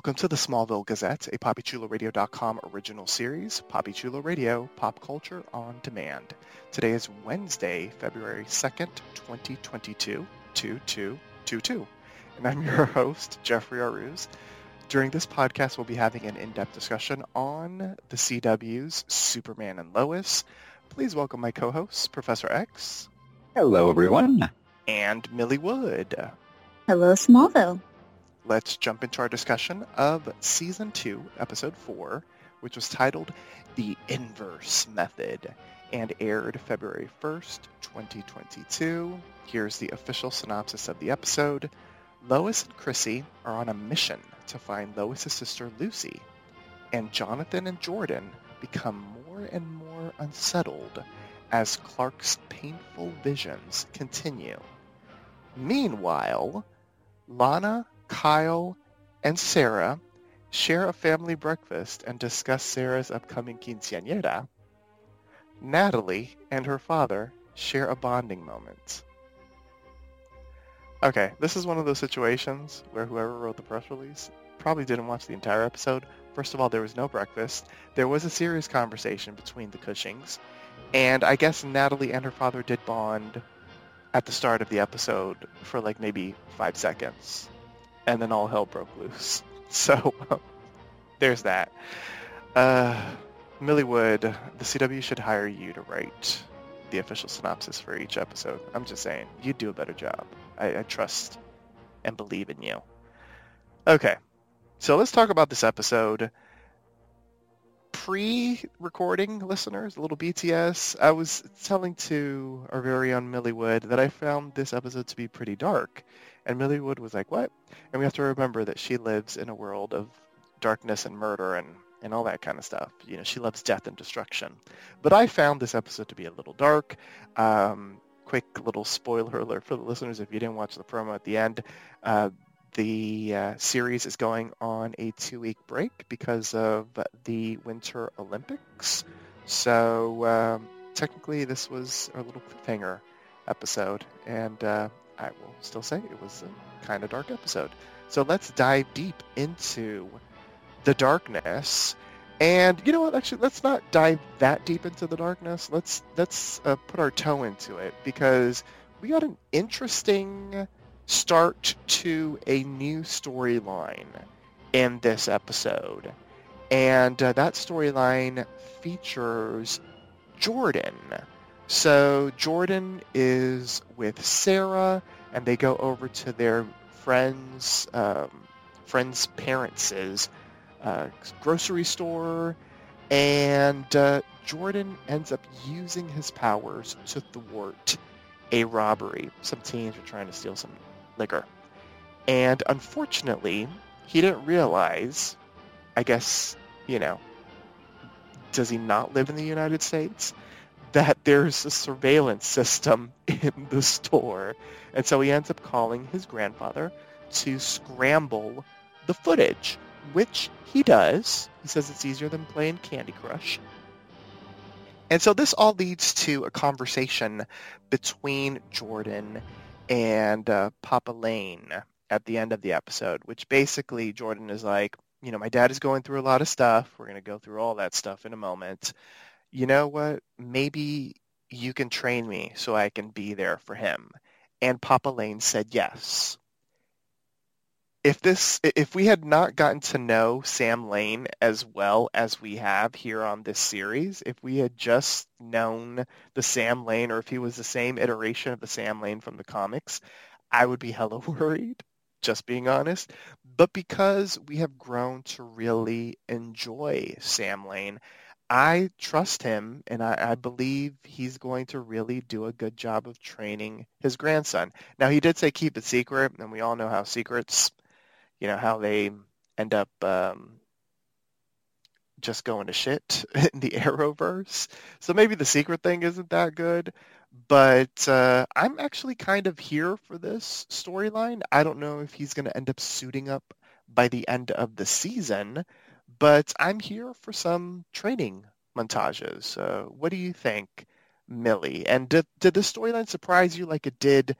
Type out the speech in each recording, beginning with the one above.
Welcome to the Smallville Gazette, a PapiChuloRadio.com original series, Papi Chulo Radio, Pop Culture on Demand. Today is Wednesday, February 2nd, 2022, 2222. And I'm your host, Jeffrey Arauz. During this podcast, we'll be having an in-depth discussion on the CW's Superman and Lois. Please welcome my co-hosts, Professor Echs. Hello, everyone. And Millie Wood. Hello, Smallville let's jump into our discussion of Season 2, Episode 4, which was titled The Inverse Method and aired February 1st, 2022. Here's the official synopsis of the episode. Lois and Chrissy are on a mission to find Lois's sister Lucy, and Jonathan and Jordan become more and more unsettled as Clark's painful visions continue. Meanwhile, Lana Kyle and Sarah share a family breakfast and discuss Sarah's upcoming quinceañera, Natalie and her father share a bonding moment. Okay, this is one of those situations where whoever wrote the press release probably didn't watch the entire episode. First of all, there was no breakfast. There was a serious conversation between the Cushings, and I guess Natalie and her father did bond at the start of the episode for like maybe five seconds and then all hell broke loose. So there's that. Uh, Millie Wood, the CW should hire you to write the official synopsis for each episode. I'm just saying, you'd do a better job. I, I trust and believe in you. Okay, so let's talk about this episode. Pre-recording listeners, a little BTS, I was telling to our very own Millie Wood that I found this episode to be pretty dark. And Millie Wood was like, what? And we have to remember that she lives in a world of darkness and murder and, and all that kind of stuff. You know, she loves death and destruction. But I found this episode to be a little dark. Um, quick little spoiler alert for the listeners if you didn't watch the promo at the end. Uh, the uh, series is going on a two-week break because of the Winter Olympics. So um, technically this was a little cliffhanger episode. And uh, I will still say it was a kind of dark episode. So let's dive deep into the darkness. And you know what? Actually, let's not dive that deep into the darkness. Let's let's uh, put our toe into it because we got an interesting start to a new storyline in this episode, and uh, that storyline features Jordan. So Jordan is with Sarah, and they go over to their friends' um, friends' parents' uh, grocery store, and uh, Jordan ends up using his powers to thwart a robbery. Some teens are trying to steal some liquor, and unfortunately, he didn't realize. I guess you know. Does he not live in the United States? that there's a surveillance system in the store. And so he ends up calling his grandfather to scramble the footage, which he does. He says it's easier than playing Candy Crush. And so this all leads to a conversation between Jordan and uh, Papa Lane at the end of the episode, which basically Jordan is like, you know, my dad is going through a lot of stuff. We're going to go through all that stuff in a moment you know what? Maybe you can train me so I can be there for him. And Papa Lane said yes. If this, if we had not gotten to know Sam Lane as well as we have here on this series, if we had just known the Sam Lane, or if he was the same iteration of the Sam Lane from the comics, I would be hella worried, just being honest. But because we have grown to really enjoy Sam Lane, I trust him, and I, I believe he's going to really do a good job of training his grandson. Now, he did say keep it secret, and we all know how secrets, you know, how they end up um, just going to shit in the Arrowverse. So maybe the secret thing isn't that good. But uh, I'm actually kind of here for this storyline. I don't know if he's going to end up suiting up by the end of the season, but I'm here for some training montages. Uh, what do you think, Millie? And did, did the storyline surprise you like it did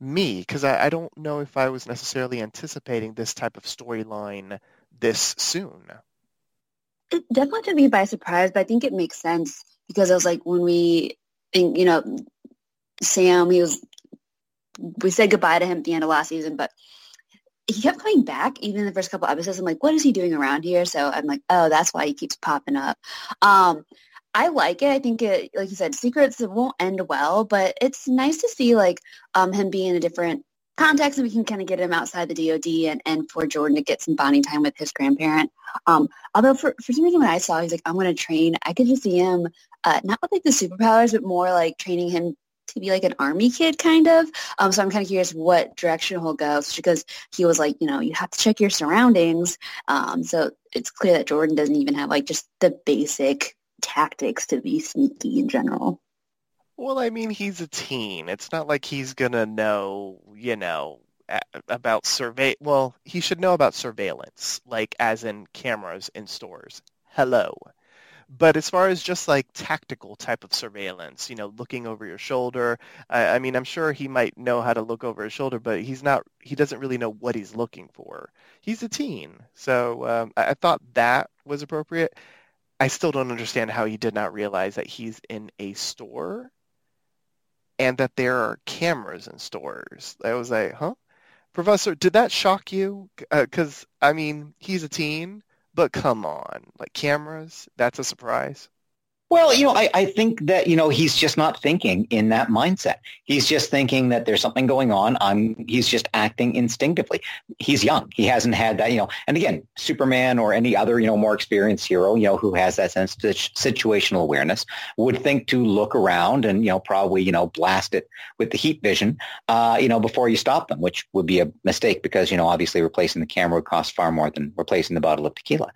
me? Because I, I don't know if I was necessarily anticipating this type of storyline this soon. It definitely took me by surprise, but I think it makes sense because it was like when we, you know, Sam, he was, we said goodbye to him at the end of last season, but he kept coming back even in the first couple episodes. I'm like, what is he doing around here? So I'm like, oh, that's why he keeps popping up. Um, I like it. I think it, like you said, secrets won't end well, but it's nice to see like um, him being in a different context and we can kind of get him outside the DOD and, and for Jordan to get some bonding time with his grandparent. Um, although for, for some reason when I saw he's like, I'm going to train, I could just see him uh, not with like the superpowers, but more like training him to be like an army kid kind of. Um, so I'm kind of curious what direction he'll go because he was like, you know, you have to check your surroundings. Um, so it's clear that Jordan doesn't even have like just the basic tactics to be sneaky in general. Well, I mean, he's a teen. It's not like he's gonna know, you know, about survey. Well, he should know about surveillance, like as in cameras in stores. Hello. But as far as just like tactical type of surveillance, you know, looking over your shoulder, I, I mean, I'm sure he might know how to look over his shoulder, but he's not, he doesn't really know what he's looking for. He's a teen. So um, I, I thought that was appropriate. I still don't understand how he did not realize that he's in a store and that there are cameras in stores. I was like, huh? Professor, did that shock you? Because, uh, I mean, he's a teen. But come on, like cameras, that's a surprise. Well, you know, I, I think that, you know, he's just not thinking in that mindset. He's just thinking that there's something going on. I'm, he's just acting instinctively. He's young. He hasn't had that, you know, and again, Superman or any other, you know, more experienced hero, you know, who has that sense of situational awareness would think to look around and, you know, probably, you know, blast it with the heat vision, uh, you know, before you stop them, which would be a mistake because, you know, obviously replacing the camera would cost far more than replacing the bottle of tequila.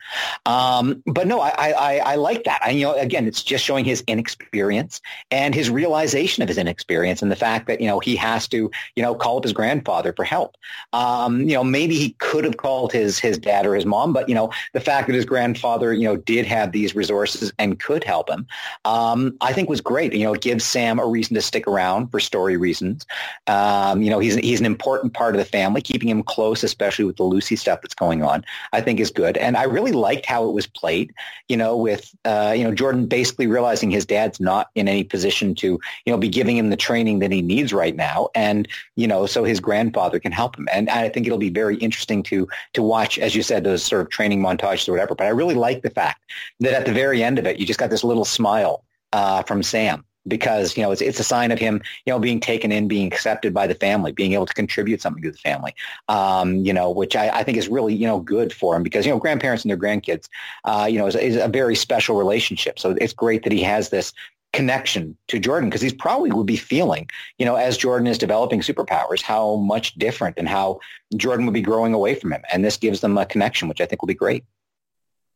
Um, but no, I, I, I like that. I, you know, again, it's it's just showing his inexperience and his realization of his inexperience and the fact that, you know, he has to, you know, call up his grandfather for help. Um, you know, maybe he could have called his, his dad or his mom, but, you know, the fact that his grandfather, you know, did have these resources and could help him, um, I think was great. You know, it gives Sam a reason to stick around for story reasons. Um, you know, he's, he's an important part of the family, keeping him close, especially with the Lucy stuff that's going on, I think is good. And I really liked how it was played, you know, with, uh, you know, Jordan basically basically realizing his dad's not in any position to, you know, be giving him the training that he needs right now. And, you know, so his grandfather can help him. And I think it'll be very interesting to, to watch, as you said, those sort of training montages or whatever. But I really like the fact that at the very end of it, you just got this little smile uh, from Sam because you know it's it's a sign of him you know being taken in being accepted by the family being able to contribute something to the family um, you know which I, I think is really you know good for him because you know grandparents and their grandkids uh, you know is, is a very special relationship so it's great that he has this connection to Jordan because he's probably would be feeling, you know, as Jordan is developing superpowers, how much different and how Jordan would be growing away from him. And this gives them a connection, which I think will be great.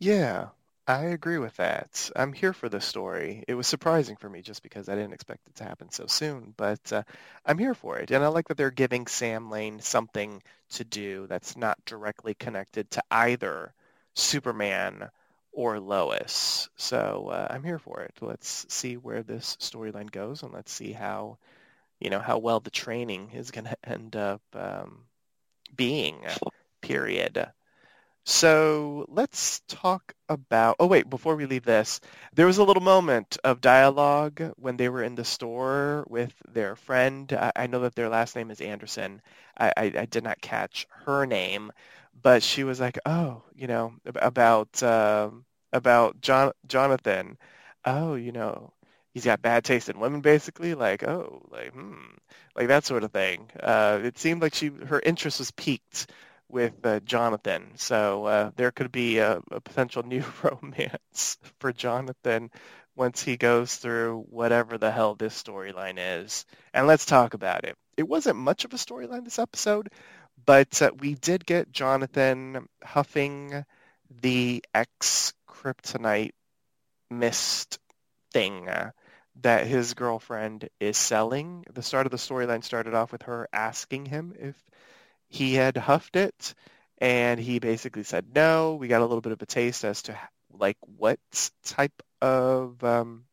Yeah, I agree with that. I'm here for this story. It was surprising for me just because I didn't expect it to happen so soon, but uh, I'm here for it. And I like that they're giving Sam Lane something to do that's not directly connected to either Superman or Lois. So uh, I'm here for it. Let's see where this storyline goes, and let's see how, you know, how well the training is going to end up um, being. Period. So let's talk about, oh wait, before we leave this, there was a little moment of dialogue when they were in the store with their friend. I, I know that their last name is Anderson. I, I, I, did not catch her name, but she was like, oh, you know, about, um, about John, Jonathan. Oh, you know, he's got bad taste in women basically like oh like hmm like that sort of thing uh it seemed like she her interest was piqued with uh, Jonathan. So uh, there could be a, a, potential new romance for Jonathan once he goes through whatever the hell this storyline is. And let's talk about it. It wasn't much of a storyline this episode, but uh, we did get Jonathan huffing the X kryptonite mist thing uh, that his girlfriend is selling. The start of the storyline started off with her asking him if he had huffed it, and he basically said no. We got a little bit of a taste as to like what type of um,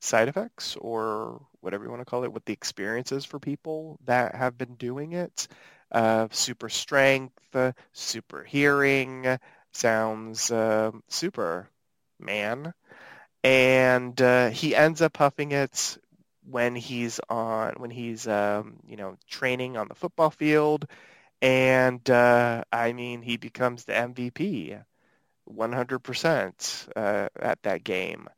side effects or whatever you want to call it, what the experience is for people that have been doing it. Uh, super strength, super hearing, sounds uh, super man. And uh, he ends up huffing it when he's on when he's um, you know training on the football field, and uh, I mean he becomes the MVP, 100% uh, at that game.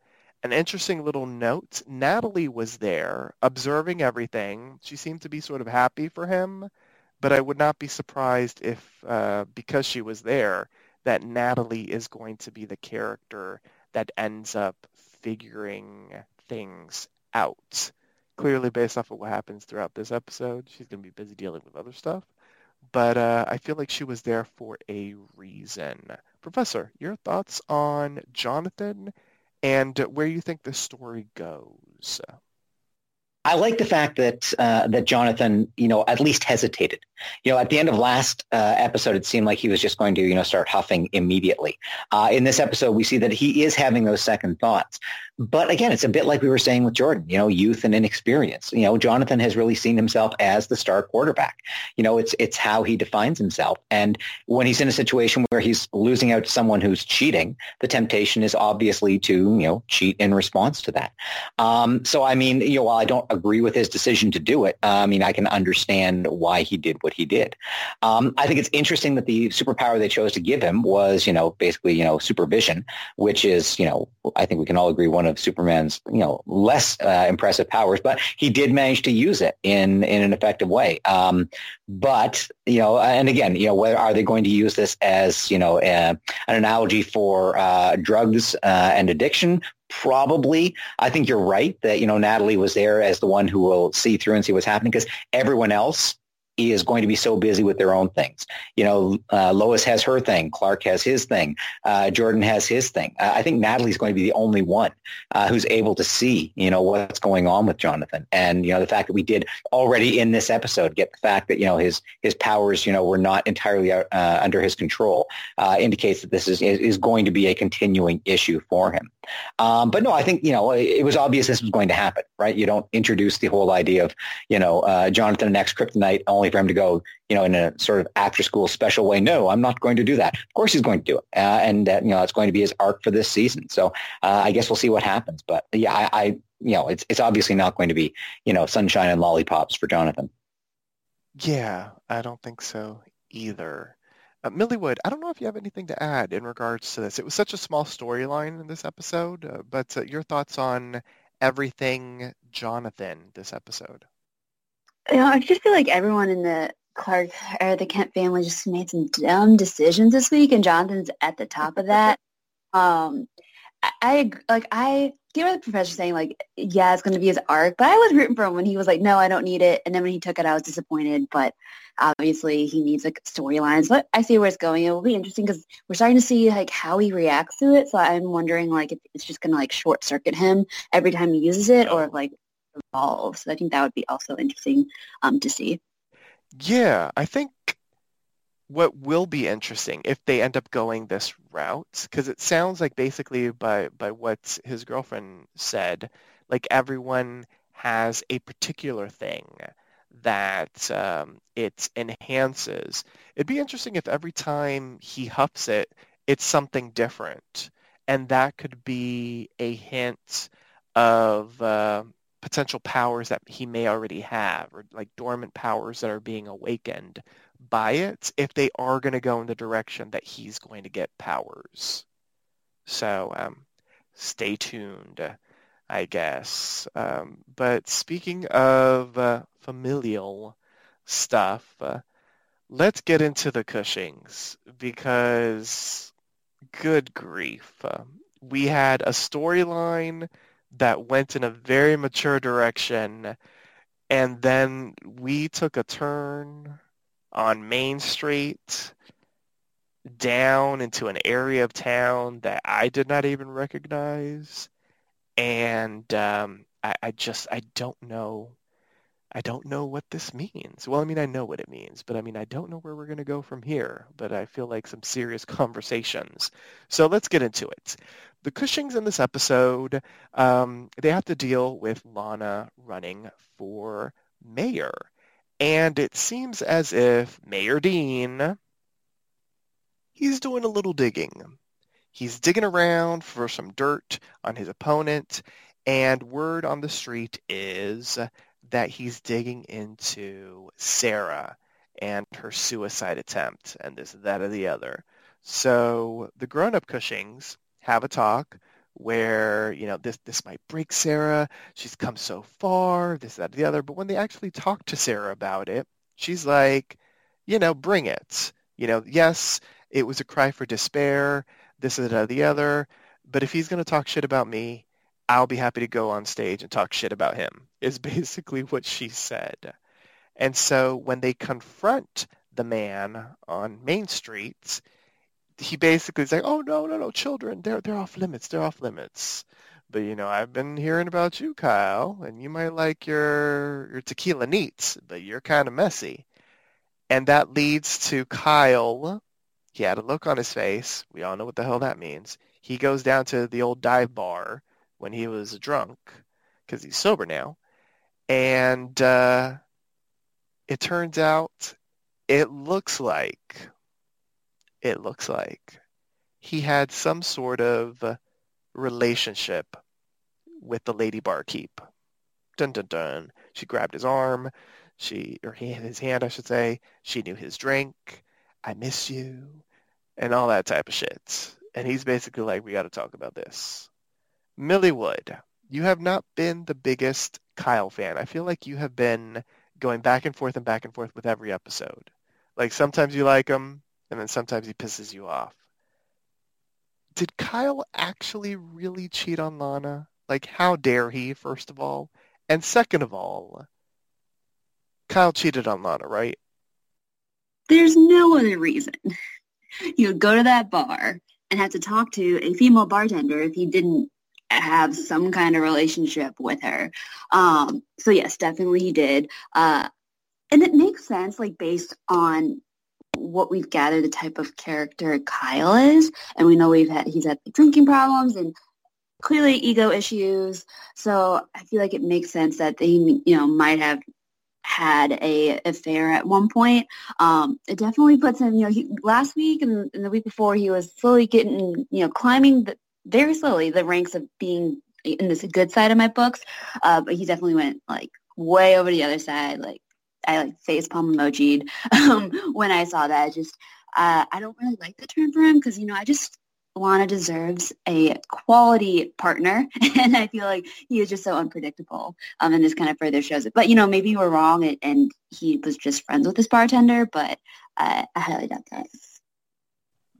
An interesting little note: Natalie was there observing everything. She seemed to be sort of happy for him, but I would not be surprised if uh, because she was there that Natalie is going to be the character that ends up figuring things out clearly based off of what happens throughout this episode, she's going to be busy dealing with other stuff. But uh, I feel like she was there for a reason. Professor, your thoughts on Jonathan and where you think the story goes? I like the fact that uh, that Jonathan, you know, at least hesitated. You know, at the end of last uh, episode, it seemed like he was just going to, you know, start huffing immediately. Uh, in this episode, we see that he is having those second thoughts. But again, it's a bit like we were saying with Jordan, you know, youth and inexperience. You know, Jonathan has really seen himself as the star quarterback. You know, it's it's how he defines himself. And when he's in a situation where he's losing out to someone who's cheating, the temptation is obviously to, you know, cheat in response to that. Um, so, I mean, you know, while I don't agree with his decision to do it, uh, I mean, I can understand why he did what he did. Um, I think it's interesting that the superpower they chose to give him was, you know, basically, you know, supervision, which is, you know, I think we can all agree one of Superman's, you know, less uh, impressive powers, but he did manage to use it in in an effective way. Um, but you know, and again, you know, where are they going to use this as you know uh, an analogy for uh, drugs uh, and addiction? Probably. I think you're right that you know Natalie was there as the one who will see through and see what's happening because everyone else is going to be so busy with their own things. You know, uh, Lois has her thing, Clark has his thing, uh, Jordan has his thing. Uh, I think Natalie's going to be the only one uh, who's able to see, you know, what's going on with Jonathan. And, you know, the fact that we did already in this episode get the fact that, you know, his, his powers, you know, were not entirely uh, under his control uh, indicates that this is, is going to be a continuing issue for him. Um, but no, I think, you know, it was obvious this was going to happen, right? You don't introduce the whole idea of, you know, Jonathan and X Kryptonite only for him to go, you know, in a sort of after school special way. No, I'm not going to do that. Of course he's going to do it. Uh, and, uh, you know, it's going to be his arc for this season. So uh, I guess we'll see what happens. But yeah, I, I, you know, it's, it's obviously not going to be, you know, sunshine and lollipops for Jonathan. Yeah, I don't think so either. Uh, Millie I don't know if you have anything to add in regards to this. It was such a small storyline in this episode, uh, but uh, your thoughts on everything Jonathan this episode? You know, I just feel like everyone in the Clark or the Kent family just made some dumb decisions this week, and Jonathan's at the top of that. Um, I, I like I what the professor saying like, yeah, it's going to be his arc, but I was rooting for him when he was like, no, I don't need it, and then when he took it, I was disappointed. But obviously, he needs like storylines. But I see where it's going. It will be interesting because we're starting to see like how he reacts to it. So I'm wondering like if it's just going to like short circuit him every time he uses it, or like evolve. So I think that would be also interesting um, to see. Yeah, I think what will be interesting if they end up going this route, because it sounds like basically by, by what his girlfriend said, like everyone has a particular thing that um, it enhances. It'd be interesting if every time he huffs it, it's something different. And that could be a hint of uh, potential powers that he may already have or like dormant powers that are being awakened by it if they are going to go in the direction that he's going to get powers. So um, stay tuned, I guess. Um, but speaking of uh, familial stuff, uh, let's get into the Cushings because good grief. Uh, we had a storyline that went in a very mature direction and then we took a turn on Main Street down into an area of town that I did not even recognize. And um, I, I just, I don't know I don't know what this means. Well, I mean, I know what it means, but I mean, I don't know where we're going to go from here, but I feel like some serious conversations. So let's get into it. The Cushings in this episode, um, they have to deal with Lana running for mayor. And it seems as if Mayor Dean, he's doing a little digging. He's digging around for some dirt on his opponent, and word on the street is that he's digging into Sarah and her suicide attempt and this, that, or the other. So the grown-up Cushings have a talk where, you know, this, this might break Sarah. She's come so far, this, that, the other. But when they actually talk to Sarah about it, she's like, you know, bring it. You know, yes, it was a cry for despair, this, that, the other. But if he's going to talk shit about me, I'll be happy to go on stage and talk shit about him, is basically what she said. And so when they confront the man on Main Street, he basically is like, oh, no, no, no, children, they're, they're off limits, they're off limits. But, you know, I've been hearing about you, Kyle, and you might like your, your tequila neats, but you're kind of messy. And that leads to Kyle. He had a look on his face. We all know what the hell that means. He goes down to the old dive bar when he was drunk because he's sober now. And uh, it turns out it looks like, it looks like he had some sort of relationship with the lady barkeep. Dun dun dun. She grabbed his arm. She, or he had his hand, I should say. She knew his drink. I miss you. And all that type of shit. And he's basically like, we got to talk about this. Millie Wood, you have not been the biggest Kyle fan. I feel like you have been going back and forth and back and forth with every episode. Like sometimes you like him, and then sometimes he pisses you off. Did Kyle actually really cheat on Lana? Like, how dare he, first of all? And second of all, Kyle cheated on Lana, right? There's no other reason. You would go to that bar and have to talk to a female bartender if he didn't have some kind of relationship with her. Um, so yes, definitely he did. Uh, and it makes sense, like based on what we've gathered, the type of character Kyle is, and we know we've had he's had drinking problems and clearly ego issues. So I feel like it makes sense that he you know, might have had a affair at one point. Um, it definitely puts him, you know, he, last week and, and, the week before he was slowly getting, you know, climbing the, very slowly the ranks of being in this good side of my books. Uh, but he definitely went like way over the other side. Like I like face palm emojied um, when I saw that. I just uh, I don't really like the term for him because you know I just Lana deserves a quality partner, and I feel like he is just so unpredictable. Um, and this kind of further shows it. But you know, maybe we're wrong, and, and he was just friends with this bartender. But uh, I highly doubt that.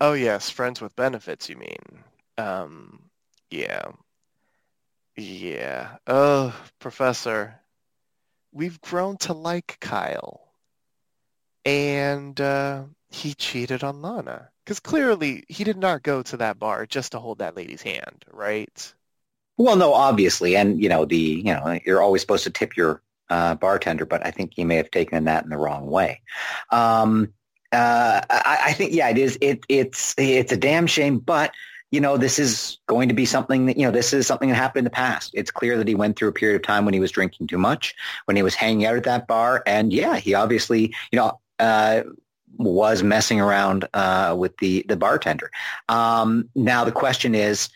Oh yes, friends with benefits. You mean? Um, yeah. Yeah. Oh, Professor, we've grown to like Kyle. And uh, he cheated on Lana. Because clearly he did not go to that bar just to hold that lady's hand, right? Well, no, obviously. And, you know, the, you know, you're always supposed to tip your uh, bartender, but I think he may have taken that in the wrong way. Um, uh, I, I, think, yeah, it is. It, it's, it's a damn shame, but you know, this is going to be something that, you know, this is something that happened in the past. It's clear that he went through a period of time when he was drinking too much, when he was hanging out at that bar. And yeah, he obviously, you know, uh, was messing around uh, with the, the bartender. Um, now the question is,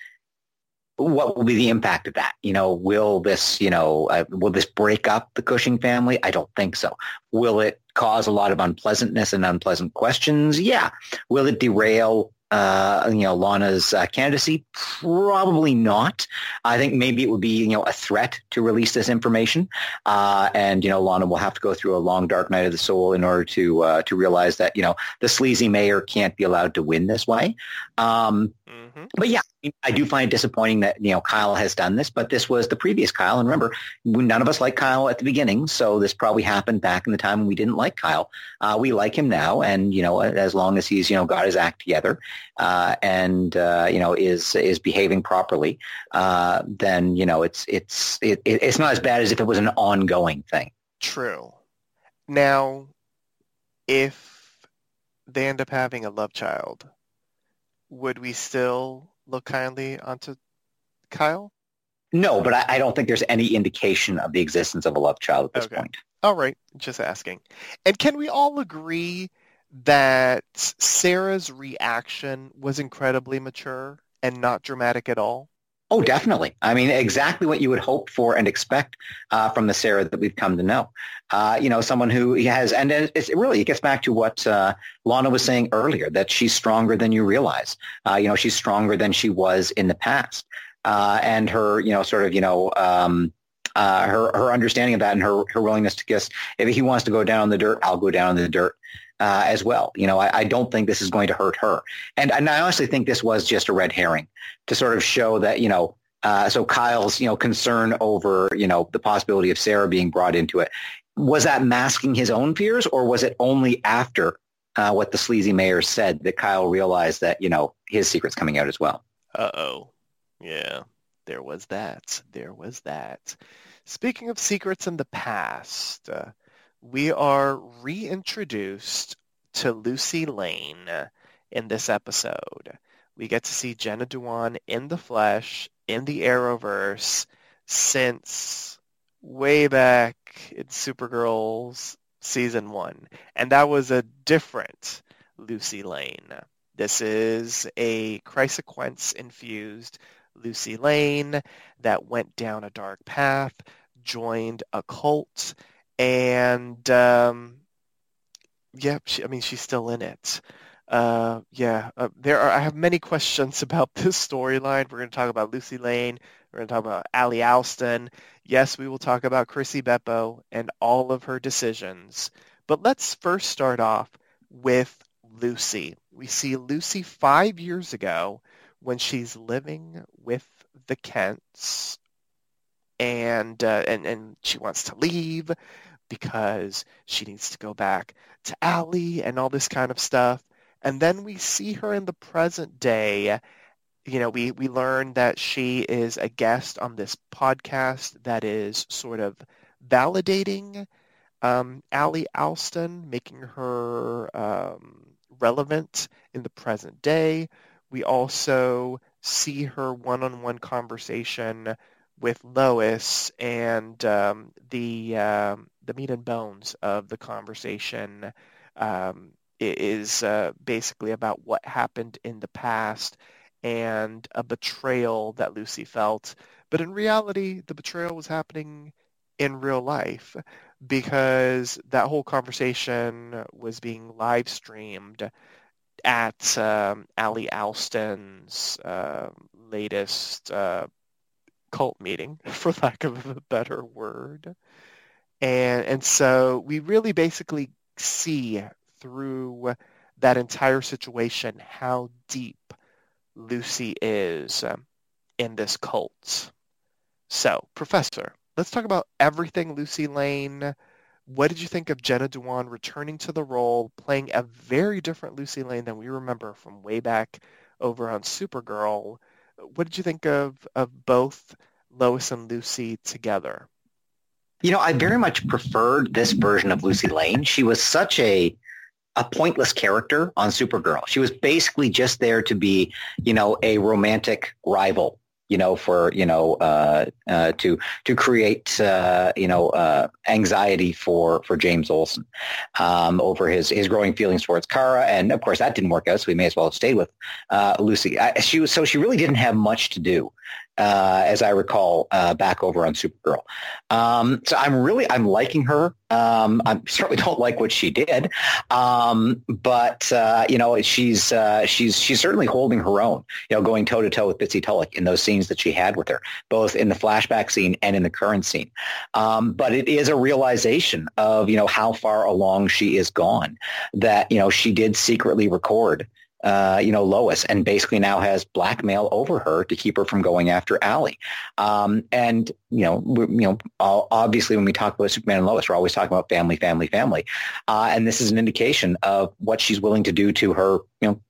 what will be the impact of that? You know, will this, you know, uh, will this break up the Cushing family? I don't think so. Will it cause a lot of unpleasantness and unpleasant questions? Yeah. Will it derail uh, you know, Lana's uh, candidacy? Probably not. I think maybe it would be, you know, a threat to release this information. Uh, and, you know, Lana will have to go through a long dark night of the soul in order to, uh, to realize that, you know, the sleazy mayor can't be allowed to win this way. Um, mm-hmm. But yeah, I do find it disappointing that, you know, Kyle has done this, but this was the previous Kyle. And remember, none of us liked Kyle at the beginning. So this probably happened back in the time when we didn't like Kyle. Uh, we like him now. And, you know, as long as he's, you know, got his act together uh, and, uh, you know, is, is behaving properly, uh, then, you know, it's, it's, it, it's not as bad as if it was an ongoing thing. True. Now, if they end up having a love child, would we still look kindly onto Kyle? No, but I, I, don't think there's any indication of the existence of a love child at this okay. point. All right, just asking. And can we all agree that Sarah's reaction was incredibly mature and not dramatic at all? Oh, definitely. I mean, exactly what you would hope for and expect uh, from the Sarah that we've come to know. Uh, you know, someone who has, and it's really, it gets back to what uh, Lana was saying earlier, that she's stronger than you realize. Uh, you know, she's stronger than she was in the past. Uh, and her, you know, sort of, you know, um, uh, her her understanding of that and her her willingness to guess if he wants to go down in the dirt, I'll go down in the dirt. Uh, as well. You know, I, I, don't think this is going to hurt her. And, and I honestly think this was just a red herring to sort of show that, you know, uh, so Kyle's, you know, concern over, you know, the possibility of Sarah being brought into it. Was that masking his own fears or was it only after uh, what the sleazy mayor said that Kyle realized that, you know, his secret's coming out as well? Uh-oh. Yeah, there was that. There was that. Speaking of secrets in the past, uh, we are reintroduced to Lucy Lane in this episode. We get to see Jenna Dewan in the flesh in the Arrowverse since way back in Supergirl's season one. And that was a different Lucy Lane. This is a Chrysequence infused Lucy Lane that went down a dark path, joined a cult, and um, yeah, she, I mean, she's still in it. Uh, yeah, uh, there are. I have many questions about this storyline. We're going to talk about Lucy Lane. We're going to talk about Ally Allston. Yes, we will talk about Chrissy Beppo and all of her decisions. But let's first start off with Lucy. We see Lucy five years ago when she's living with the Kents, and uh, and and she wants to leave because she needs to go back to Ally and all this kind of stuff. And then we see her in the present day. You know, we, we learn that she is a guest on this podcast that is sort of validating um, Ally Allston, making her um, relevant in the present day. We also see her one-on-one conversation with Lois and um, the um, the meat and bones of the conversation um, is uh, basically about what happened in the past and a betrayal that Lucy felt. But in reality, the betrayal was happening in real life because that whole conversation was being live streamed at um, Ally Allston's uh, latest uh, cult meeting, for lack of a better word. And, and so we really basically see through that entire situation how deep Lucy is um, in this cult. So, Professor, let's talk about everything Lucy Lane. What did you think of Jenna Dewan returning to the role, playing a very different Lucy Lane than we remember from way back over on Supergirl? What did you think of, of both Lois and Lucy together? You know, I very much preferred this version of Lucy Lane. She was such a a pointless character on Supergirl. She was basically just there to be, you know, a romantic rival, you know, for, you know, uh, uh, to, to create, uh, you know, uh, anxiety for, for James Olsen um, over his, his growing feelings towards Kara. And of course that didn't work out. So we may as well have stayed with, uh, Lucy. I, she was, so she really didn't have much to do uh, as I recall, uh, back over on Supergirl. Um, so I'm really I'm liking her. Um, I certainly don't like what she did, um, but uh, you know she's uh, she's she's certainly holding her own. You know, going toe to toe with Bitsy Tulloch in those scenes that she had with her, both in the flashback scene and in the current scene. Um, but it is a realization of you know how far along she is gone. That you know she did secretly record uh, you know, Lois, and basically now has blackmail over her to keep her from going after Ally. Um, and you know, you know, obviously when we talk about Superman and Lois, we're always talking about family, family, family, uh, and this is an indication of what she's willing to do to her, you know,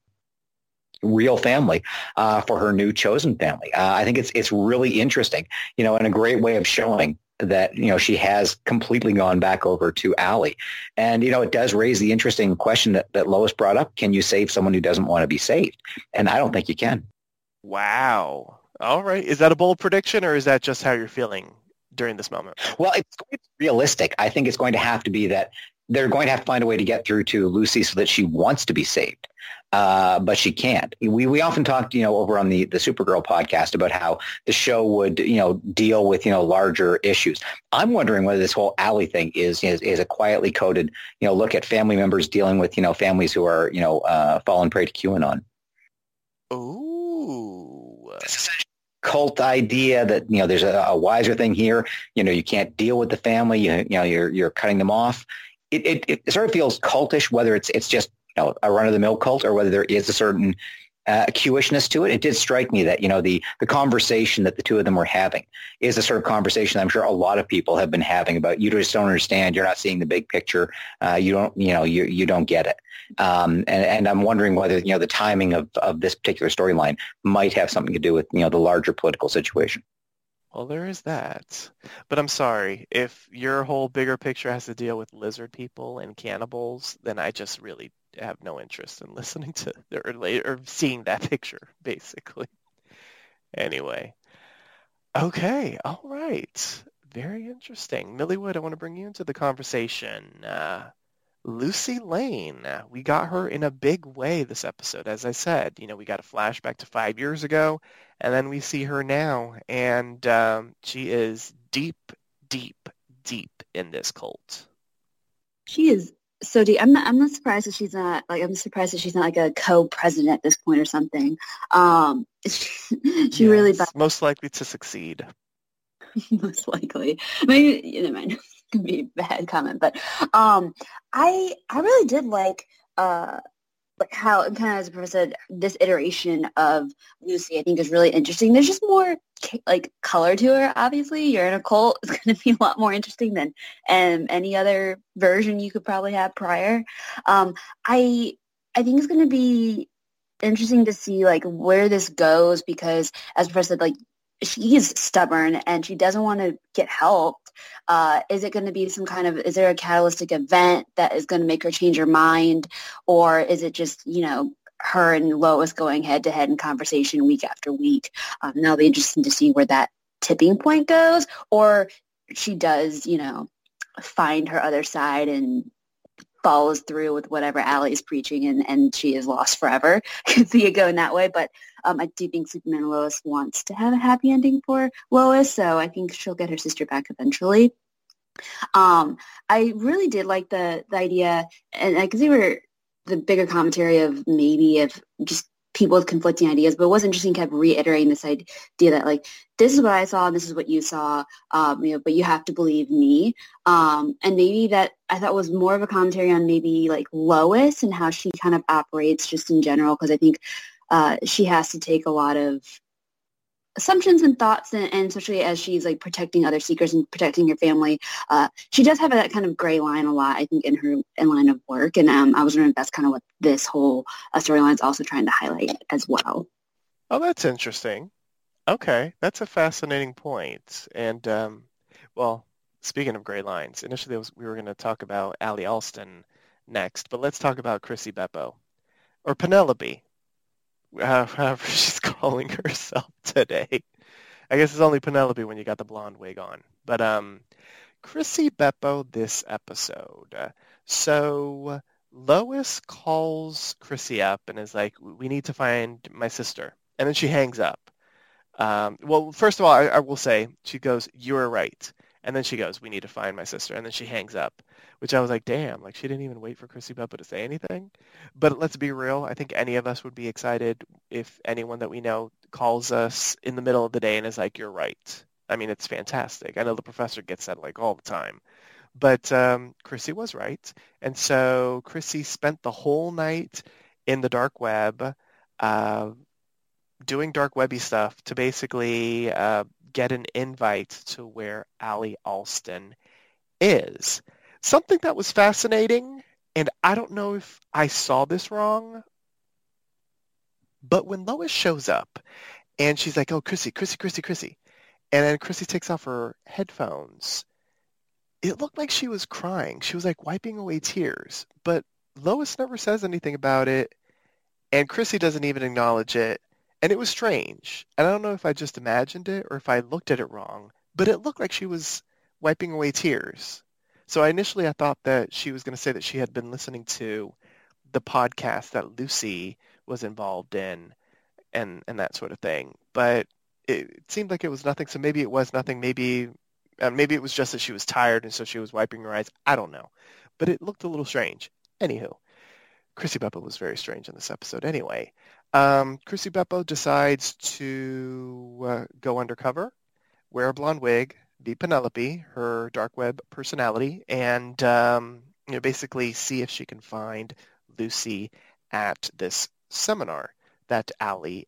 real family uh, for her new chosen family. Uh, I think it's it's really interesting, you know, and a great way of showing that you know she has completely gone back over to Ally, and you know it does raise the interesting question that, that Lois brought up: Can you save someone who doesn't want to be saved? And I don't think you can. Wow. All right. Is that a bold prediction, or is that just how you're feeling during this moment? Well, it's realistic. I think it's going to have to be that they're going to have to find a way to get through to Lucy so that she wants to be saved. Uh, but she can't. We we often talked, you know, over on the the Supergirl podcast about how the show would, you know, deal with you know larger issues. I'm wondering whether this whole Ally thing is is, is a quietly coded, you know, look at family members dealing with you know families who are you know uh, fallen prey to QAnon. Ooh. Cult idea that you know there's a, a wiser thing here. You know, you can't deal with the family. You, you know, you're you're cutting them off. It, it, it sort of feels cultish, whether it's it's just know, a run-of-the-mill cult or whether there is a certain uh, to it. It did strike me that, you know, the, the conversation that the two of them were having is a sort of conversation I'm sure a lot of people have been having about you just don't understand. You're not seeing the big picture. Uh, you don't, you know, you, you don't get it. Um, and, and I'm wondering whether, you know, the timing of, of this particular storyline might have something to do with, you know, the larger political situation. Well, there is that. But I'm sorry, if your whole bigger picture has to deal with lizard people and cannibals, then I just really have no interest in listening to or, or seeing that picture, basically. Anyway. Okay, all right. Very interesting. Millie Wood, I want to bring you into the conversation. Uh, Lucy Lane, we got her in a big way this episode. As I said, you know, we got a flashback to five years ago, and then we see her now, and um, she is deep, deep, deep in this cult. She is so deep. I'm not. I'm not surprised that she's not like. I'm surprised that she's not like a co-president at this point or something. Um, she, she yes, really most likely to succeed. most likely. Maybe you know, mind. Could be a bad comment, but um, I I really did like uh like how kind of as Professor said, this iteration of Lucy I think is really interesting. There's just more like color to her. Obviously, you're in a cult. It's going to be a lot more interesting than um, any other version you could probably have prior. Um, I I think it's going to be interesting to see like where this goes because as Professor said, like she is stubborn and she doesn't want to get helped Uh, is it going to be some kind of, is there a catalytic event that is going to make her change her mind? Or is it just, you know, her and Lois going head to head in conversation week after week? Um, that'll be interesting to see where that tipping point goes. Or she does, you know, find her other side and follows through with whatever Ally is preaching and, and she is lost forever. Could see it going that way. But um, I do think Superman Lois wants to have a happy ending for Lois, so I think she'll get her sister back eventually. Um, I really did like the, the idea, and I can see where the bigger commentary of maybe if just people with conflicting ideas, but it was interesting kept reiterating this idea that like this is what I saw this is what you saw, um, you know, but you have to believe me. Um, and maybe that I thought was more of a commentary on maybe like Lois and how she kind of operates just in general, because I think uh, she has to take a lot of assumptions and thoughts and, and, especially as she's like protecting other seekers and protecting your family uh, she does have that kind of gray line a lot i think in her in line of work and um, i was wondering if that's kind of what this whole uh, storyline is also trying to highlight as well. Oh that's interesting. Okay that's a fascinating point and um, well speaking of gray lines initially was, we were going to talk about ally allston next but let's talk about chrissy beppo or penelope however she's calling herself today. I guess it's only Penelope when you got the blonde wig on. But um, Chrissy Beppo this episode. So Lois calls Chrissy up and is like, "We need to find my sister," and then she hangs up. Um, well, first of all, I, I will say she goes, "You're right," and then she goes, "We need to find my sister," and then she hangs up, which I was like, "Damn!" Like she didn't even wait for Chrissy Beppo to say anything. But let's be real. I think any of us would be excited if anyone that we know calls us in the middle of the day and is like, "You're right." I mean, it's fantastic. I know the professor gets that like all the time. But um, Chrissy was right. And so Chrissy spent the whole night in the dark web uh, doing dark webby stuff to basically uh, get an invite to where Ally Allston is. Something that was fascinating, and I don't know if I saw this wrong, but when Lois shows up and she's like, oh, Chrissy, Chrissy, Chrissy, Chrissy, and then Chrissy takes off her headphones it looked like she was crying. She was like wiping away tears, but Lois never says anything about it, and Chrissy doesn't even acknowledge it. And it was strange. And I don't know if I just imagined it or if I looked at it wrong, but it looked like she was wiping away tears. So initially I thought that she was going to say that she had been listening to the podcast that Lucy was involved in and and that sort of thing. But it seemed like it was nothing. So maybe it was nothing. Maybe uh, maybe it was just that she was tired and so she was wiping her eyes. I don't know. But it looked a little strange. Anywho, Chrissy Beppo was very strange in this episode anyway. Um, Chrissy Beppo decides to uh, go undercover, wear a blonde wig, be Penelope, her dark web personality, and um, you know, basically see if she can find Lucy at this seminar that Ally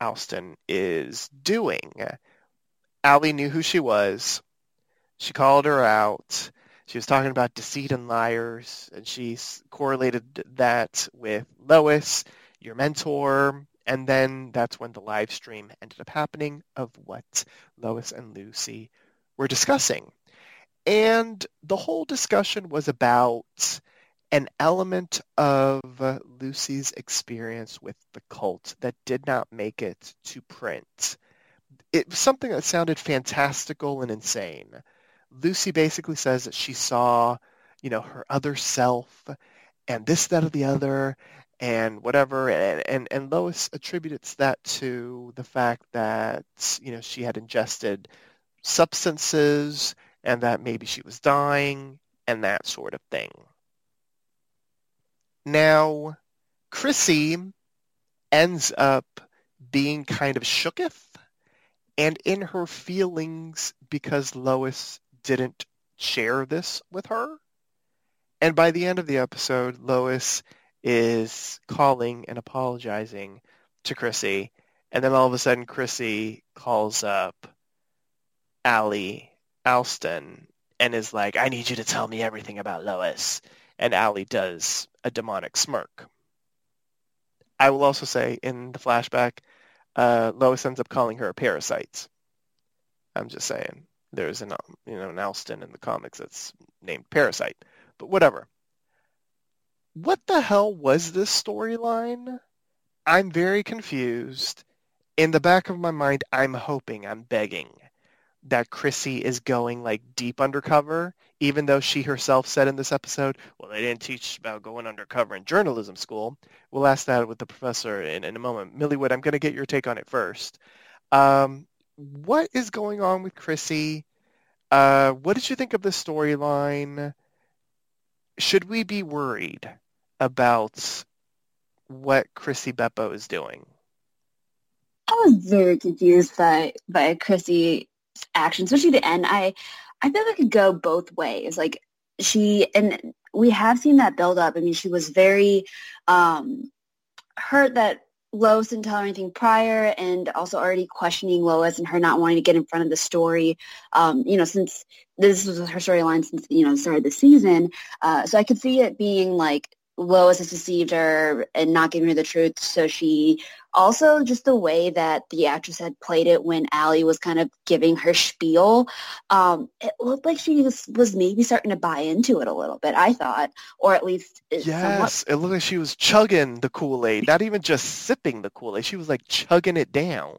Allston is doing. Ally knew who she was. She called her out. She was talking about deceit and liars, and she correlated that with Lois, your mentor, and then that's when the live stream ended up happening of what Lois and Lucy were discussing. And the whole discussion was about an element of Lucy's experience with the cult that did not make it to print. It was something that sounded fantastical and insane. Lucy basically says that she saw, you know, her other self and this, that, or the other and whatever. And, and, and Lois attributes that to the fact that, you know, she had ingested substances and that maybe she was dying and that sort of thing. Now, Chrissy ends up being kind of shooketh and in her feelings because Lois didn't share this with her. And by the end of the episode, Lois is calling and apologizing to Chrissy. And then all of a sudden, Chrissy calls up Ally Allston and is like, I need you to tell me everything about Lois. And Ally does a demonic smirk. I will also say in the flashback, uh, Lois ends up calling her a parasite. I'm just saying there's an um, you know an Alston in the comics that's named Parasite, but whatever. What the hell was this storyline? I'm very confused. In the back of my mind, I'm hoping, I'm begging that Chrissy is going like deep undercover, even though she herself said in this episode, well, they didn't teach about going undercover in journalism school. We'll ask that with the professor in, in a moment. Millie I'm going to get your take on it first. Um, what is going on with Chrissy? Uh, what did you think of the storyline? Should we be worried about what Chrissy Beppo is doing? I was very confused by by Chrissy's actions, especially the end. I I feel like it could go both ways. Like she and we have seen that build up. I mean, she was very um, hurt that Lois didn't tell her anything prior and also already questioning Lois and her not wanting to get in front of the story, um, you know, since this was her storyline since, you know, the start of the season. Uh, so I could see it being like Lois has deceived her and not giving her the truth. So she also just the way that the actress had played it when Ally was kind of giving her spiel, um, it looked like she was, was maybe starting to buy into it a little bit, I thought, or at least Yes, somewhat... it looked like she was chugging the Kool-Aid, not even just sipping the Kool-Aid. She was like chugging it down.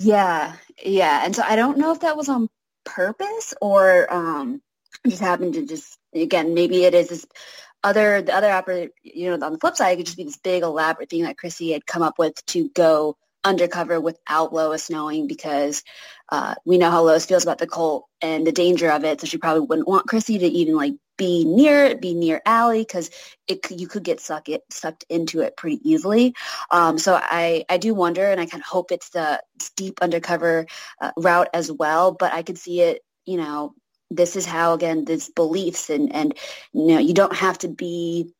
Yeah, yeah. And so I don't know if that was on purpose or um, just happened to just, again, maybe it is this other the other opera, you know, on the flip side, it could just be this big elaborate thing that Chrissy had come up with to go undercover without Lois knowing because uh, we know how Lois feels about the cult and the danger of it. So she probably wouldn't want Chrissy to even like be near it, be near Ally because it you could get sucked it sucked into it pretty easily. Um, so I I do wonder, and I kind of hope it's the deep undercover uh, route as well. But I could see it, you know. This is how again these beliefs and and you know you don't have to be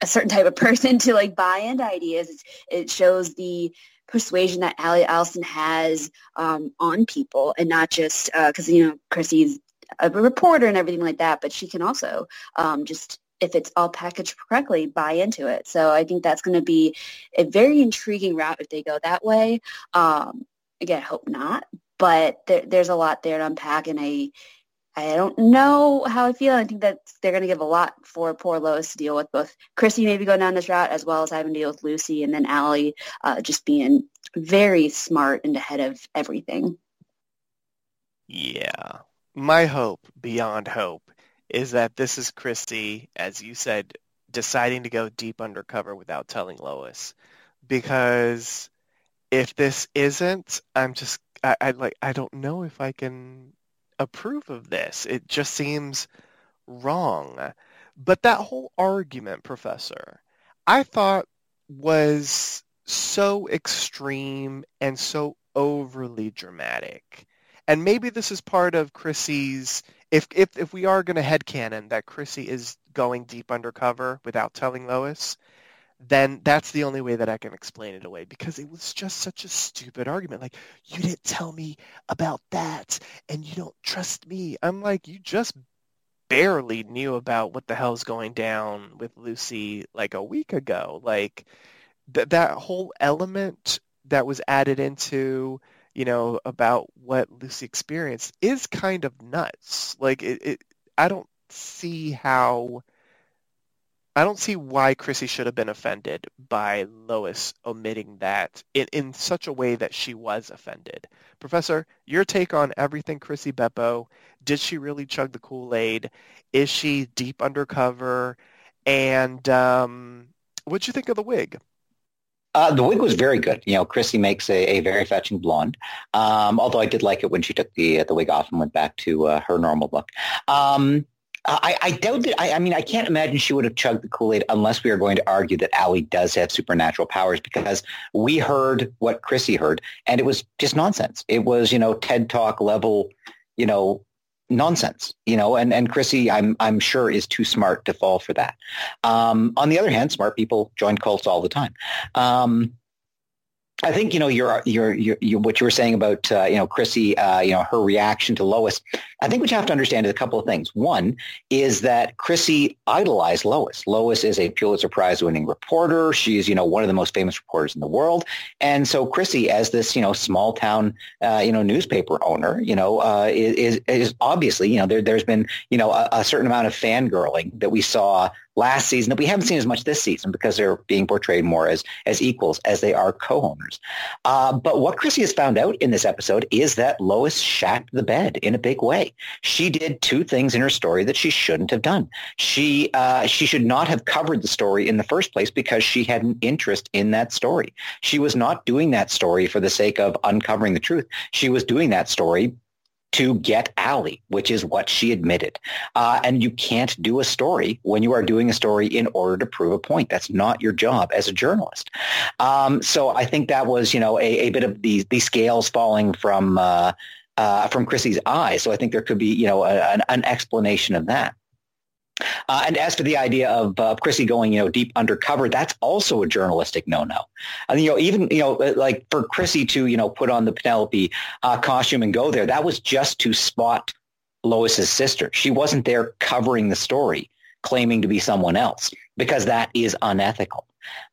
a certain type of person to like buy into ideas. It's, it shows the persuasion that Ally Allston has um, on people and not just because, uh, you know, Chrissy's a reporter and everything like that, but she can also um, just, if it's all packaged correctly, buy into it. So I think that's going to be a very intriguing route if they go that way. Um, again, hope not, but there, there's a lot there to unpack and I, I don't know how I feel. I think that they're going to give a lot for poor Lois to deal with, both Chrissy maybe going down this route as well as having to deal with Lucy and then Ally uh, just being very smart and ahead of everything. Yeah. My hope, beyond hope, is that this is Christy, as you said, deciding to go deep undercover without telling Lois. Because if this isn't, I'm just, I, I like, I don't know if I can approve of this. It just seems wrong. But that whole argument, Professor, I thought was so extreme and so overly dramatic. And maybe this is part of Chrissy's if if if we are going to headcanon that Chrissy is going deep undercover without telling Lois, then that's the only way that I can explain it away because it was just such a stupid argument. Like, you didn't tell me about that and you don't trust me. I'm like, you just barely knew about what the hell's going down with Lucy like a week ago. Like, th- that whole element that was added into, you know, about what Lucy experienced is kind of nuts. Like, it, it I don't see how I don't see why Chrissy should have been offended by Lois omitting that in, in such a way that she was offended. Professor, your take on everything Chrissy Beppo. Did she really chug the Kool-Aid? Is she deep undercover? And um, what'd you think of the wig? Uh, the wig was very good. You know, Chrissy makes a, a very fetching blonde. Um, although I did like it when she took the the wig off and went back to uh, her normal look. Um, I, I doubt that. I, I, mean, I can't imagine she would have chugged the Kool-Aid unless we are going to argue that Ally does have supernatural powers because we heard what Chrissy heard and it was just nonsense. It was, you know, TED Talk level, you know, nonsense, you know, and, and Chrissy, I'm, I'm sure is too smart to fall for that. Um, on the other hand, smart people join cults all the time. Um, I think you know your your your, what you were saying about uh, you know Chrissy, uh, you know her reaction to Lois. I think what you have to understand is a couple of things. One is that Chrissy idolized Lois. Lois is a Pulitzer Prize winning reporter. She's you know one of the most famous reporters in the world, and so Chrissy, as this you know small town uh, you know newspaper owner, you know uh, is is obviously you know there there's been you know a, a certain amount of fangirling that we saw last season that we haven't seen as much this season because they're being portrayed more as as equals as they are co-owners. Uh, but what Chrissy has found out in this episode is that Lois shat the bed in a big way. She did two things in her story that she shouldn't have done. She uh, she should not have covered the story in the first place because she had an interest in that story. She was not doing that story for the sake of uncovering the truth. She was doing that story to get Ally, which is what she admitted. Uh, and you can't do a story when you are doing a story in order to prove a point. That's not your job as a journalist. Um, so I think that was, you know, a, a bit of the, the scales falling from, uh, uh, from Chrissy's eyes. So I think there could be, you know, a, an, an explanation of that. Uh, and as for the idea of uh, Chrissy going, you know, deep undercover, that's also a journalistic no-no. And, you know, even, you know, uh, like for Chrissy to, you know, put on the Penelope uh, costume and go there, that was just to spot Lois's sister. She wasn't there covering the story, claiming to be someone else, because that is unethical.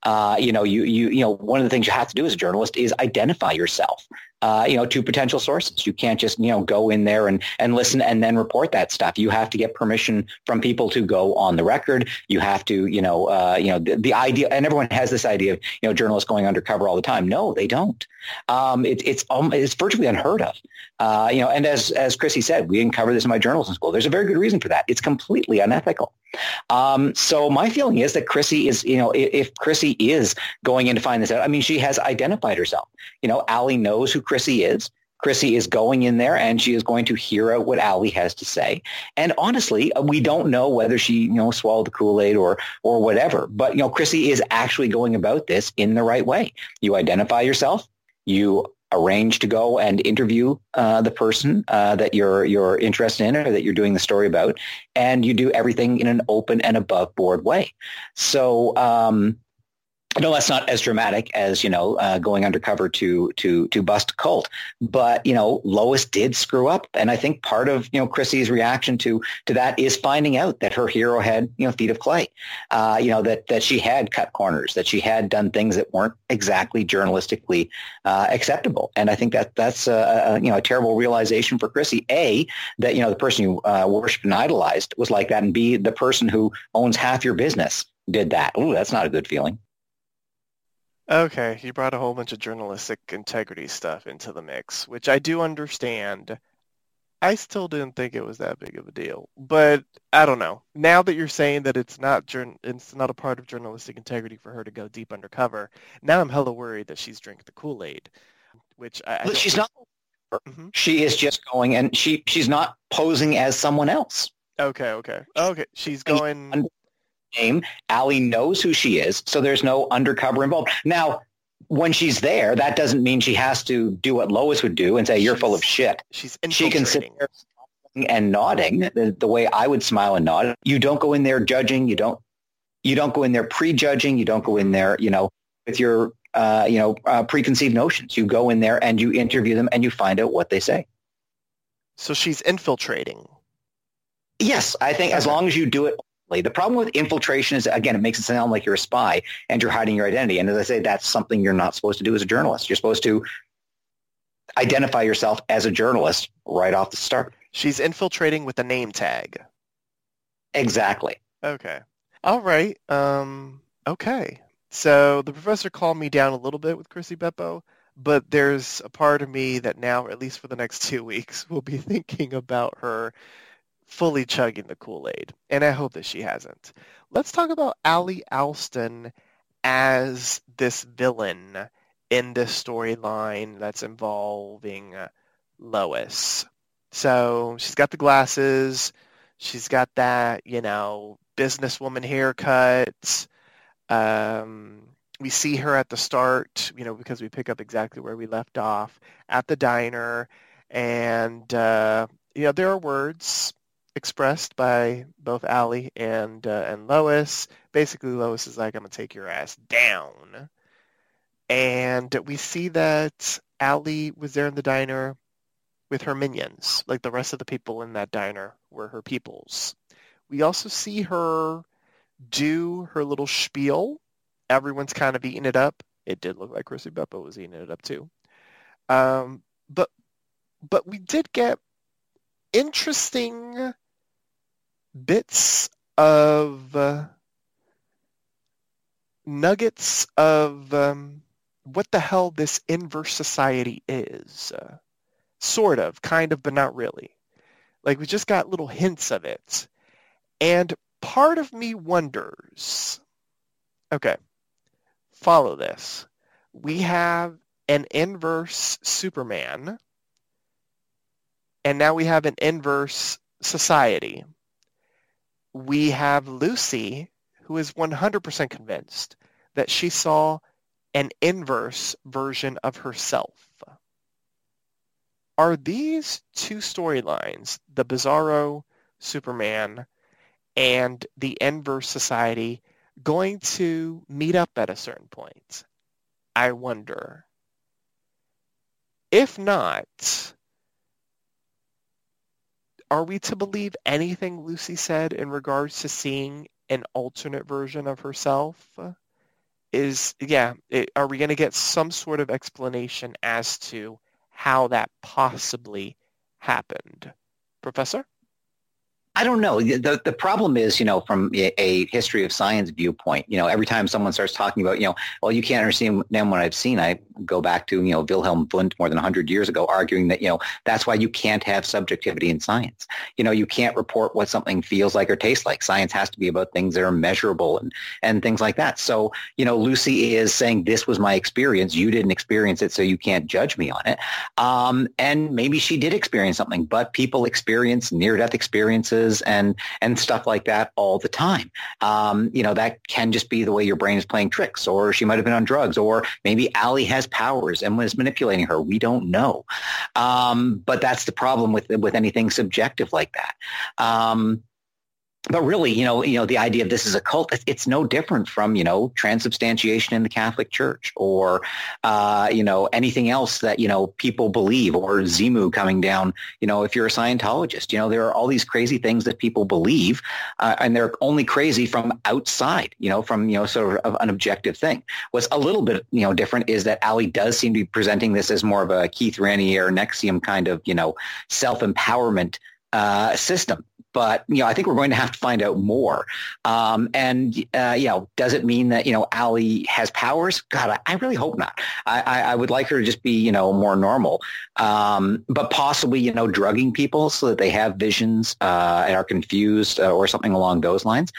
Uh, you know, you, you, you know, one of the things you have to do as a journalist is identify yourself uh, you know, to potential sources. You can't just, you know, go in there and, and listen and then report that stuff. You have to get permission from people to go on the record. You have to, you know, uh, you know, the, the, idea, and everyone has this idea of, you know, journalists going undercover all the time. No, they don't. Um, it, it's, um, it's virtually unheard of. Uh, you know, and as, as Chrissy said, we didn't cover this in my journalism school. There's a very good reason for that. It's completely unethical. Um, so my feeling is that Chrissy is, you know, if Chrissy is going in to find this out. I mean, she has identified herself. You know, Ally knows who Chrissy is. Chrissy is going in there and she is going to hear out what Ally has to say. And honestly, uh, we don't know whether she, you know, swallowed the Kool-Aid or, or whatever. But, you know, Chrissy is actually going about this in the right way. You identify yourself. You arrange to go and interview uh, the person uh, that you're you're interested in or that you're doing the story about, and you do everything in an open and above board way. So um, no, that's not as dramatic as you know uh, going undercover to to to bust cult. But you know, Lois did screw up, and I think part of you know Chrissy's reaction to to that is finding out that her hero had you know feet of clay. Uh, you know that that she had cut corners, that she had done things that weren't exactly journalistically uh, acceptable. And I think that that's a, a, you know a terrible realization for Chrissy. A that you know the person you uh, worshipped and idolized was like that, and B the person who owns half your business did that. Ooh, that's not a good feeling. Okay, you brought a whole bunch of journalistic integrity stuff into the mix, which I do understand. I still didn't think it was that big of a deal, but I don't know. Now that you're saying that it's not it's not a part of journalistic integrity for her to go deep undercover, now I'm hella worried that she's drinking the Kool-Aid, which I, I she's not. Mm-hmm. She is just going, and she she's not posing as someone else. Okay, okay, okay. She's going name. Ally knows who she is, so there's no undercover involved. Now, when she's there, that doesn't mean she has to do what Lois would do and say, you're full of shit. She's She can sit there and nodding the, the way I would smile and nod. You don't go in there judging. You don't, you don't go in there prejudging. You don't go in there, you know, with your, uh, you know, uh, preconceived notions. You go in there and you interview them and you find out what they say. So she's infiltrating. Yes, I think as long as you do it the problem with infiltration is, again, it makes it sound like you're a spy and you're hiding your identity. And as I say, that's something you're not supposed to do as a journalist. You're supposed to identify yourself as a journalist right off the start. She's infiltrating with a name tag. Exactly. Okay. All right. Um, okay. So the professor calmed me down a little bit with Chrissy Beppo, but there's a part of me that now, at least for the next two weeks, will be thinking about her fully chugging the Kool-Aid, and I hope that she hasn't. Let's talk about Ally Allston as this villain in this storyline that's involving uh, Lois. So she's got the glasses, she's got that, you know, businesswoman haircut. Um, we see her at the start, you know, because we pick up exactly where we left off at the diner. And, uh, you know, there are words expressed by both Ally and uh, and Lois. Basically, Lois is like, "I'm gonna take your ass down," and we see that Ally was there in the diner with her minions, like the rest of the people in that diner were her peoples. We also see her do her little spiel. Everyone's kind of eating it up. It did look like Chrissy Beppo was eating it up too. Um, but but we did get interesting bits of uh, nuggets of um, what the hell this inverse society is. Uh, sort of, kind of, but not really. Like we just got little hints of it. And part of me wonders, okay, follow this. We have an inverse Superman, and now we have an inverse society we have Lucy, who is 100% convinced that she saw an inverse version of herself. Are these two storylines, the Bizarro Superman and the Inverse Society, going to meet up at a certain point? I wonder. If not, are we to believe anything Lucy said in regards to seeing an alternate version of herself? Is yeah, it, are we going to get some sort of explanation as to how that possibly happened, Professor? I don't know. The, the problem is, you know, from a, history of science viewpoint, you know, every time someone starts talking about, you know, well, you can't understand what I've seen, I go back to, you know, Wilhelm Wundt more than 100 years ago arguing that, you know, that's why you can't have subjectivity in science. You know, you can't report what something feels like or tastes like. Science has to be about things that are measurable and, and things like that. So, you know, Lucy is saying this was my experience. You didn't experience it, so you can't judge me on it. Um, and maybe she did experience something, but people experience near-death experiences and and stuff like that all the time. Um, you know, that can just be the way your brain is playing tricks, or she might have been on drugs, or maybe Ally has powers and was manipulating her. We don't know. Um, but that's the problem with with anything subjective like that. Um, but really, you know, you know, the idea of this is a cult, it's no different from, you know, transubstantiation in the Catholic Church or, uh, you know, anything else that, you know, people believe or Xenu coming down, you know, if you're a Scientologist, you know, there are all these crazy things that people believe uh, and they're only crazy from outside, you know, from, you know, sort of an objective thing. What's a little bit, you know, different is that Ally does seem to be presenting this as more of a Keith Raniere, NXIVM kind of, you know, self-empowerment uh, system but you know, I think we're going to have to find out more. Um, and uh, you know, does it mean that you know Ally has powers? God, I, I really hope not. I, I, I, would like her to just be you know more normal, um, but possibly you know drugging people so that they have visions uh, and are confused uh, or something along those lines.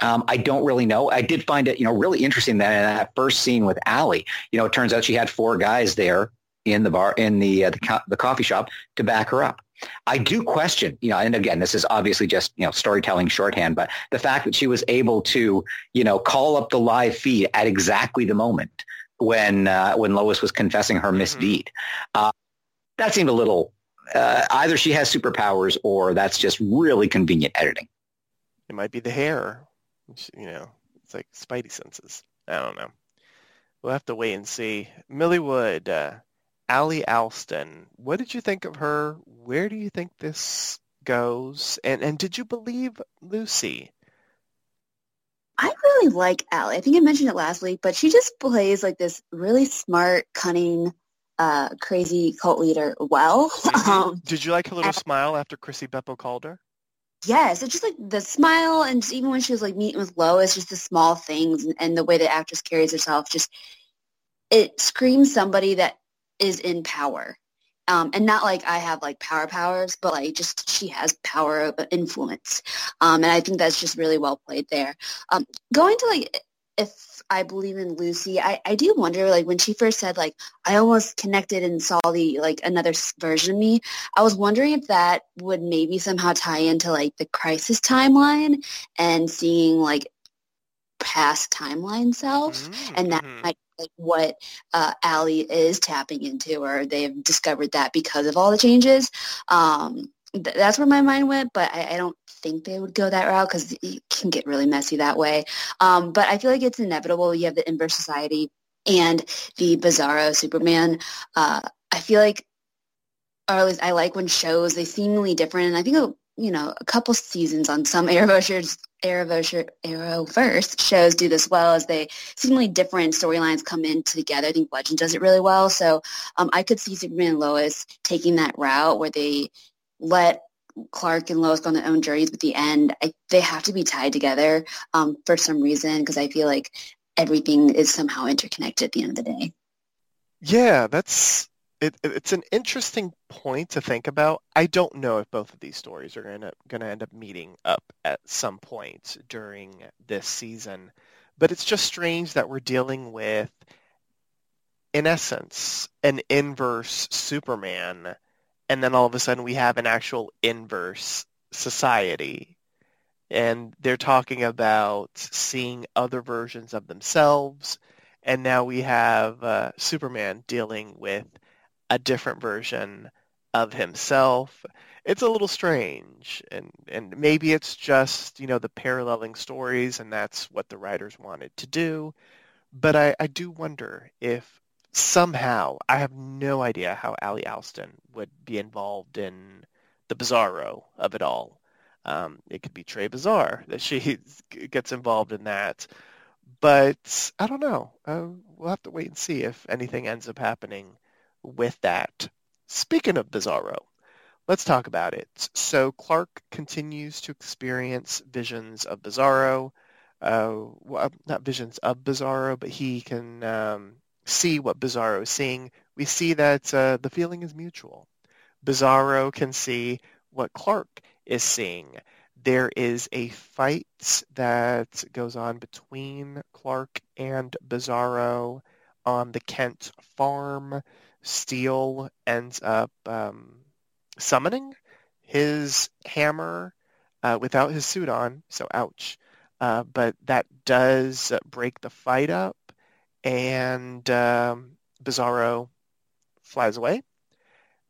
Um, I don't really know. I did find it, you know, really interesting that in that first scene with Ally, you know, it turns out she had four guys there in the bar, in the uh, the, co- the coffee shop to back her up. I do question, you know, and again, this is obviously just, you know, storytelling shorthand, but the fact that she was able to, you know, call up the live feed at exactly the moment when, uh, when Lois was confessing her mm-hmm. misdeed, uh, that seemed a little, uh, either she has superpowers or that's just really convenient editing. It might be the hair, you know, it's like Spidey senses. I don't know. We'll have to wait and see. Millie Wood, uh, Ally Allston, what did you think of her? Where do you think this goes? And and did you believe Lucy? I really like Ally. I think I mentioned it last week, but she just plays like this really smart, cunning, uh, crazy cult leader well. Um, did you like her little and, smile after Chrissy Beppo called her? Yes, it's just like the smile, and even when she was like meeting with Lois, just the small things and, and the way the actress carries herself, just it screams somebody that is in power. Um, and not like I have like power powers, but like just she has power of influence. Um, and I think that's just really well played there. Um, going to like if I believe in Lucy, I, I do wonder like when she first said like I almost connected and saw the like another version of me. I was wondering if that would maybe somehow tie into like the crisis timeline and seeing like past timeline self, mm-hmm. and that mm-hmm. might like what uh, Ally is tapping into, or they've discovered that because of all the changes. Um, th- that's where my mind went, but I, I, don't think they would go that route because it can get really messy that way. Um, but I feel like it's inevitable. You have the inverse society and the bizarro Superman. Uh, I feel like, or at least I like when shows they seemingly different, and I think you know, a couple seasons on some Arrowverse, Arrowverse, Arrowverse shows do this well as they seemingly different storylines come in together. I think Legend does it really well. So um, I could see Superman and Lois taking that route where they let Clark and Lois go on their own journeys, but the end, I, they have to be tied together um, for some reason because I feel like everything is somehow interconnected at the end of the day. Yeah, that's it, it's an interesting point to think about. I don't know if both of these stories are going to end up meeting up at some point during this season, but it's just strange that we're dealing with, in essence, an inverse Superman, and then all of a sudden we have an actual inverse society. And they're talking about seeing other versions of themselves, and now we have uh, Superman dealing with a different version of himself. It's a little strange, and and maybe it's just you know the paralleling stories, and that's what the writers wanted to do. But I, I do wonder if somehow I have no idea how Ally Allston would be involved in the bizarro of it all. Um, it could be Trey Bizarre that she gets involved in that. But I don't know. Uh, we'll have to wait and see if anything ends up happening with that. Speaking of Bizarro, let's talk about it. So Clark continues to experience visions of Bizarro. Uh, well, not visions of Bizarro, but he can um, see what Bizarro is seeing. We see that uh, the feeling is mutual. Bizarro can see what Clark is seeing. There is a fight that goes on between Clark and Bizarro on the Kent farm. Steel ends up um, summoning his hammer uh, without his suit on, so ouch. Uh, but that does break the fight up, and um, Bizarro flies away.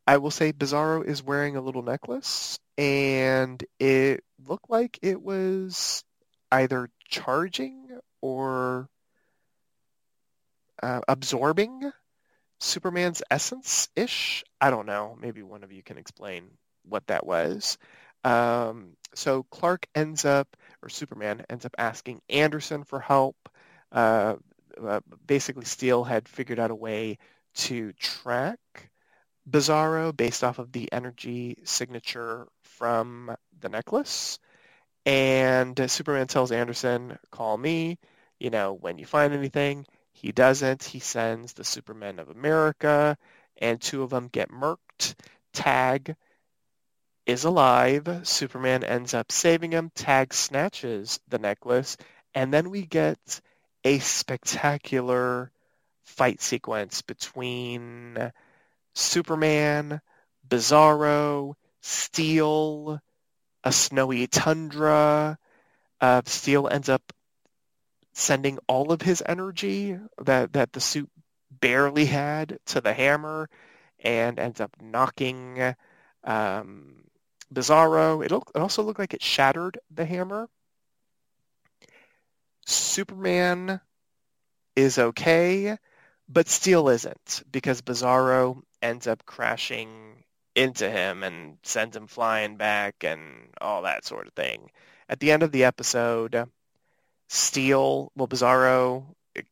I will say Bizarro is wearing a little necklace, and it looked like it was either charging or uh, absorbing Superman's essence-ish. I don't know. Maybe one of you can explain what that was. Um, so Clark ends up, or Superman ends up asking Anderson for help. Uh, uh, basically, Steel had figured out a way to track Bizarro based off of the energy signature from the necklace. And uh, Superman tells Anderson, call me, you know, when you find anything. He doesn't. He sends the Supermen of America, and two of them get murked. Tag is alive. Superman ends up saving him. Tag snatches the necklace, and then we get a spectacular fight sequence between Superman, Bizarro, Steel, a snowy tundra. Uh, Steel ends up sending all of his energy that, that the suit barely had to the hammer and ends up knocking um, Bizarro. It, it also looked like it shattered the hammer. Superman is okay, but Steel isn't because Bizarro ends up crashing into him and sends him flying back and all that sort of thing. At the end of the episode, Steel, well, Bizarro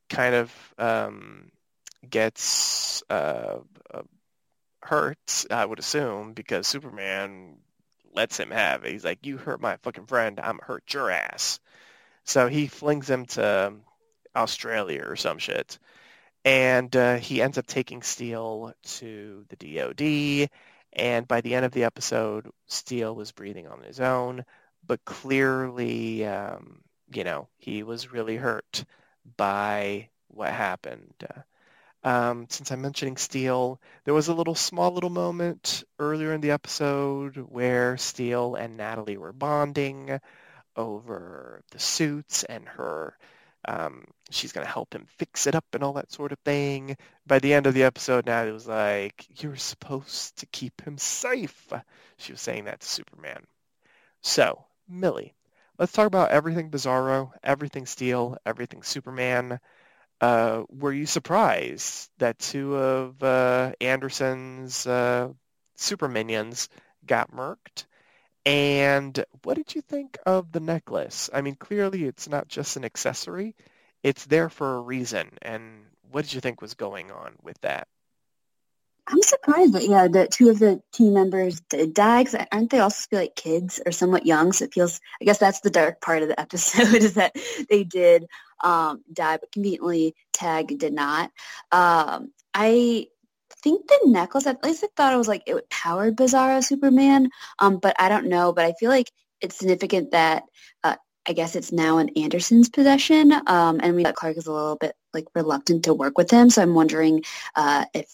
kind of um, gets uh, uh, hurt, I would assume, because Superman lets him have it. He's like, you hurt my fucking friend, I'm hurt your ass. So he flings him to Australia or some shit. And uh, he ends up taking Steel to the DOD. And by the end of the episode, Steel was breathing on his own, but clearly um, you know, he was really hurt by what happened. Um, since I'm mentioning Steel, there was a little small little moment earlier in the episode where Steel and Natalie were bonding over the suits and her um, she's going to help him fix it up and all that sort of thing. By the end of the episode, Natalie was like, you're supposed to keep him safe. She was saying that to Superman. So, Millie, let's talk about everything Bizarro, everything Steel, everything Superman. Uh, were you surprised that two of uh, Anderson's uh, super minions got murked? And what did you think of the necklace? I mean, clearly it's not just an accessory. It's there for a reason. And what did you think was going on with that? I'm surprised that yeah, that two of the team members died. Aren't they also like kids or somewhat young? So it feels. I guess that's the dark part of the episode is that they did um, die, but conveniently Tag did not. Um, I think the necklace. At least I thought it was like it powered Bizarro Superman. Um, but I don't know. But I feel like it's significant that uh, I guess it's now in Anderson's possession, um, and we that Clark is a little bit like reluctant to work with him. So I'm wondering uh, if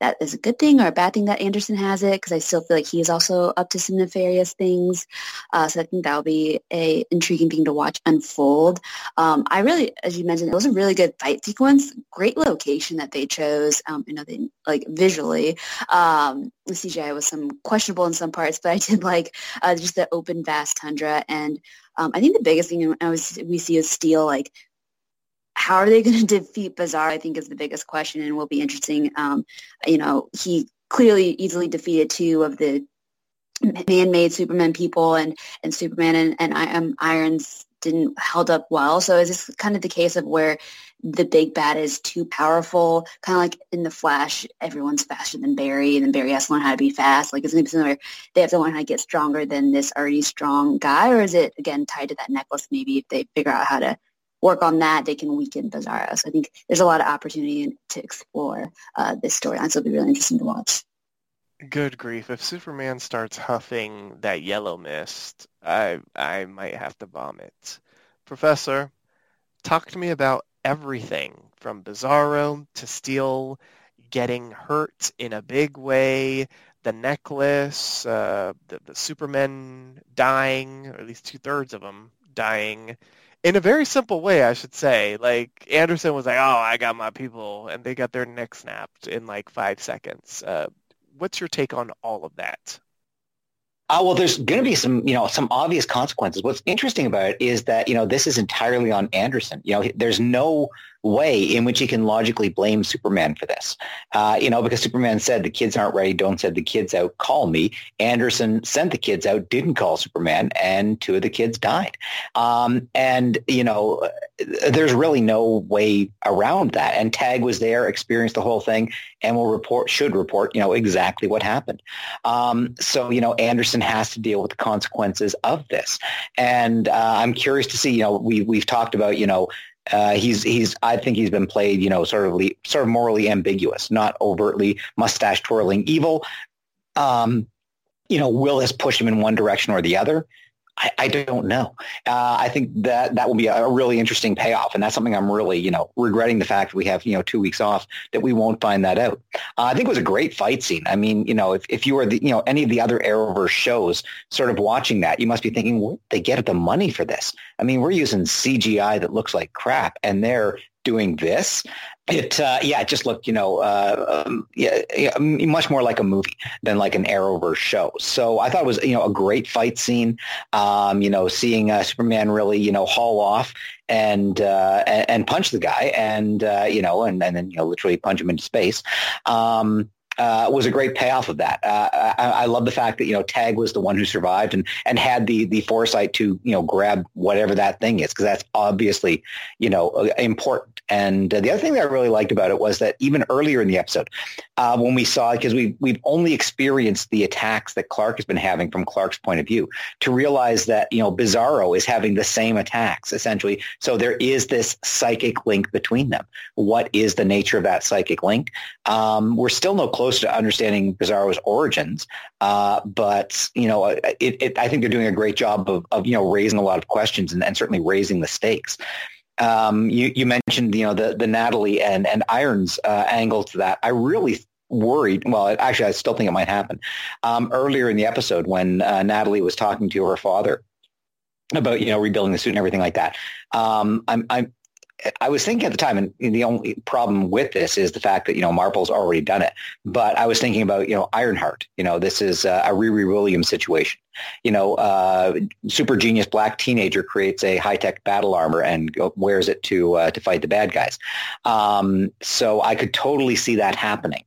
that is a good thing or a bad thing that Anderson has it, because I still feel like he is also up to some nefarious things. Uh, so I think that'll be a intriguing thing to watch unfold. Um, I really, as you mentioned, it was a really good fight sequence. Great location that they chose. Um, you know, they like visually. Um, the CGI was some questionable in some parts, but I did like uh, just the open, vast tundra and um, I think the biggest thing I was, we see is Steel, like, how are they going to defeat Bizarre, I think is the biggest question and will be interesting. Um, you know, he clearly easily defeated two of the man-made Superman people and, and Superman and, and um, Iron's didn't held up well. So is this kind of the case of where the big bad is too powerful, kind of like in the Flash, everyone's faster than Barry, and then Barry has to learn how to be fast. Like, is it similar? They have to learn how to get stronger than this already strong guy, or is it again tied to that necklace? Maybe if they figure out how to work on that, they can weaken Bizarro. So I think there's a lot of opportunity to explore uh, this storyline. So it'll be really interesting to watch. Good grief! If Superman starts huffing that yellow mist, I I might have to vomit. Professor, talk to me about everything from Bizarro to Steel getting hurt in a big way, the necklace, uh, the, the Supermen dying, or at least two-thirds of them dying, in a very simple way, I should say. Like, Anderson was like, oh, I got my people, and they got their neck snapped in like five seconds. Uh, what's your take on all of that? Uh, well, there's going to be some, you know, some obvious consequences. What's interesting about it is that, you know, this is entirely on Anderson. You know, there's no way in which he can logically blame Superman for this. Uh, you know, because Superman said the kids aren't ready, don't send the kids out, call me. Anderson sent the kids out, didn't call Superman, and two of the kids died. Um, and, you know, there's really no way around that. And Tag was there, experienced the whole thing, and will report, should report, you know, exactly what happened. Um, so, you know, Anderson has to deal with the consequences of this. And uh, I'm curious to see, you know, we, we've talked about, you know, uh, he's he's I think he's been played you know sort of sort of morally ambiguous, not overtly mustache twirling evil. Um, you know, Will has pushed him in one direction or the other. I, I don't know. Uh, I think that that will be a, really interesting payoff, and that's something I'm really, you know, regretting the fact that we have, you know, two weeks off that we won't find that out. Uh, I think it was a great fight scene. I mean, you know, if, if you were the, you know, any of the other Arrowverse shows, sort of watching that, you must be thinking, where they get the money for this? I mean, we're using CGI that looks like crap, and they're doing this it uh, yeah it just looked you know uh, um, yeah, yeah, much more like a movie than like an arrowverse show. So i thought it was you know a great fight scene um, you know seeing uh, superman really you know haul off and uh, and, punch the guy and uh, you know and, and then you know literally punch him into space. Um, uh, was a great payoff of that. Uh, I, I, love the fact that you know Tag was the one who survived and and had the the foresight to you know grab whatever that thing is because that's obviously you know uh, important. And uh, the other thing that I really liked about it was that even earlier in the episode, uh, when we saw because we we've only experienced the attacks that Clark has been having from Clark's point of view, to realize that you know Bizarro is having the same attacks essentially. So there is this psychic link between them. What is the nature of that psychic link? Um, we're still no closer close to understanding Bizarro's origins. Uh, but you know, it, it, I think they're doing a great job of, of you know raising a lot of questions and, and certainly raising the stakes. Um, you, you, mentioned you know the the Natalie and and Irons uh, angle to that. I really worried. Well, actually, I still think it might happen. Um, earlier in the episode, when uh, Natalie was talking to her father about you know rebuilding the suit and everything like that, um, I'm I'm I was thinking at the time, and the only problem with this is the fact that you know Marvel's already done it. But I was thinking about you know Ironheart. You know, this is uh, a Riri Williams situation. You know, uh, super genius black teenager creates a high tech battle armor and wears it to uh, to fight the bad guys. Um, so I could totally see that happening.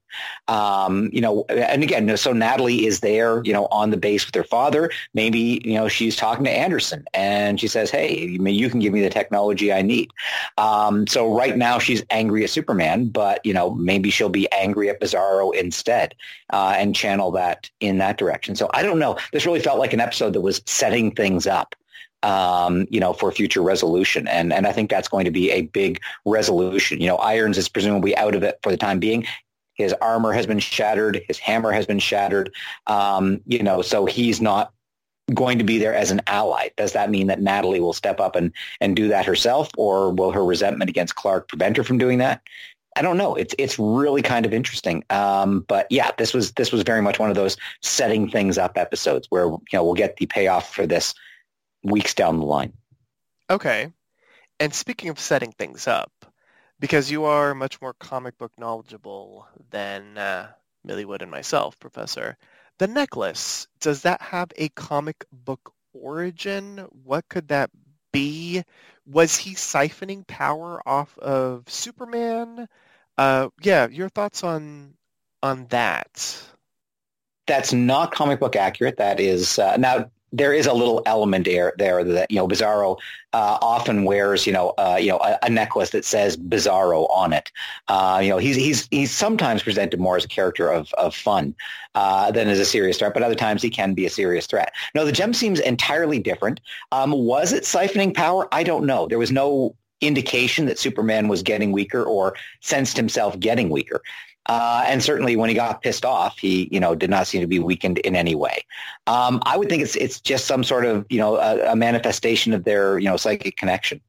Um, you know, and again, so Natalie is there, you know, on the base with her father. Maybe, you know, she's talking to Anderson and she says, hey, you can give me the technology I need. Um, so right now she's angry at Superman, but, you know, maybe she'll be angry at Bizarro instead uh, and channel that in that direction. So I don't know. This really felt like an episode that was setting things up. Um, you know, for future resolution. And and I think that's going to be a big resolution. You know, Irons is presumably out of it for the time being. His armor has been shattered. His hammer has been shattered. Um, you know, so he's not going to be there as an ally. Does that mean that Natalie will step up and, and do that herself, or will her resentment against Clark prevent her from doing that? I don't know. It's it's really kind of interesting. Um, but yeah, this was this was very much one of those setting things up episodes where you know we'll get the payoff for this weeks down the line. Okay. And speaking of setting things up, because you are much more comic book knowledgeable than uh, Millie and myself, Professor. The necklace, does that have a comic book origin? What could that be? Was he siphoning power off of Superman? Uh, yeah, your thoughts on on that? That's not comic book accurate. That is uh, now there is a little element there, there that, you know, Bizarro uh, often wears, you know, uh, you know, a, a, necklace that says Bizarro on it. Uh, you know, he's, he's, he's sometimes presented more as a character of, of fun uh, than as a serious threat, but other times he can be a serious threat. No, the gem seems entirely different. Um, was it siphoning power? I don't know. There was no indication that Superman was getting weaker or sensed himself getting weaker. Uh, and certainly when he got pissed off, he, you know, did not seem to be weakened in any way. Um, I would think it's, it's just some sort of, you know, a, a manifestation of their, you know, psychic connection,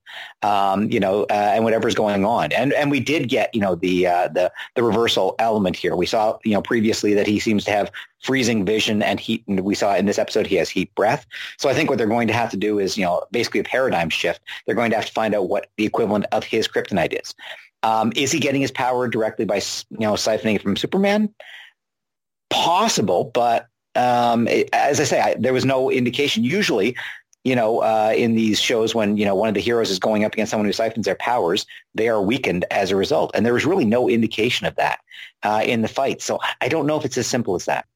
um, you know, uh, and whatever's going on. And, and we did get, you know, the, uh, the, the reversal element here. We saw, you know, previously that he seems to have freezing vision and heat. And we saw in this episode, he has heat breath. So I think what they're going to have to do is, you know, basically a paradigm shift. They're going to have to find out what the equivalent of his kryptonite is. Um, is he getting his power directly by you know siphoning it from Superman? Possible, but um, it, as I say, I, there was no indication. Usually, you know, uh, in these shows when you know one of the heroes is going up against someone who siphons their powers, they are weakened as a result, and there was really no indication of that uh, in the fight. So I don't know if it's as simple as that.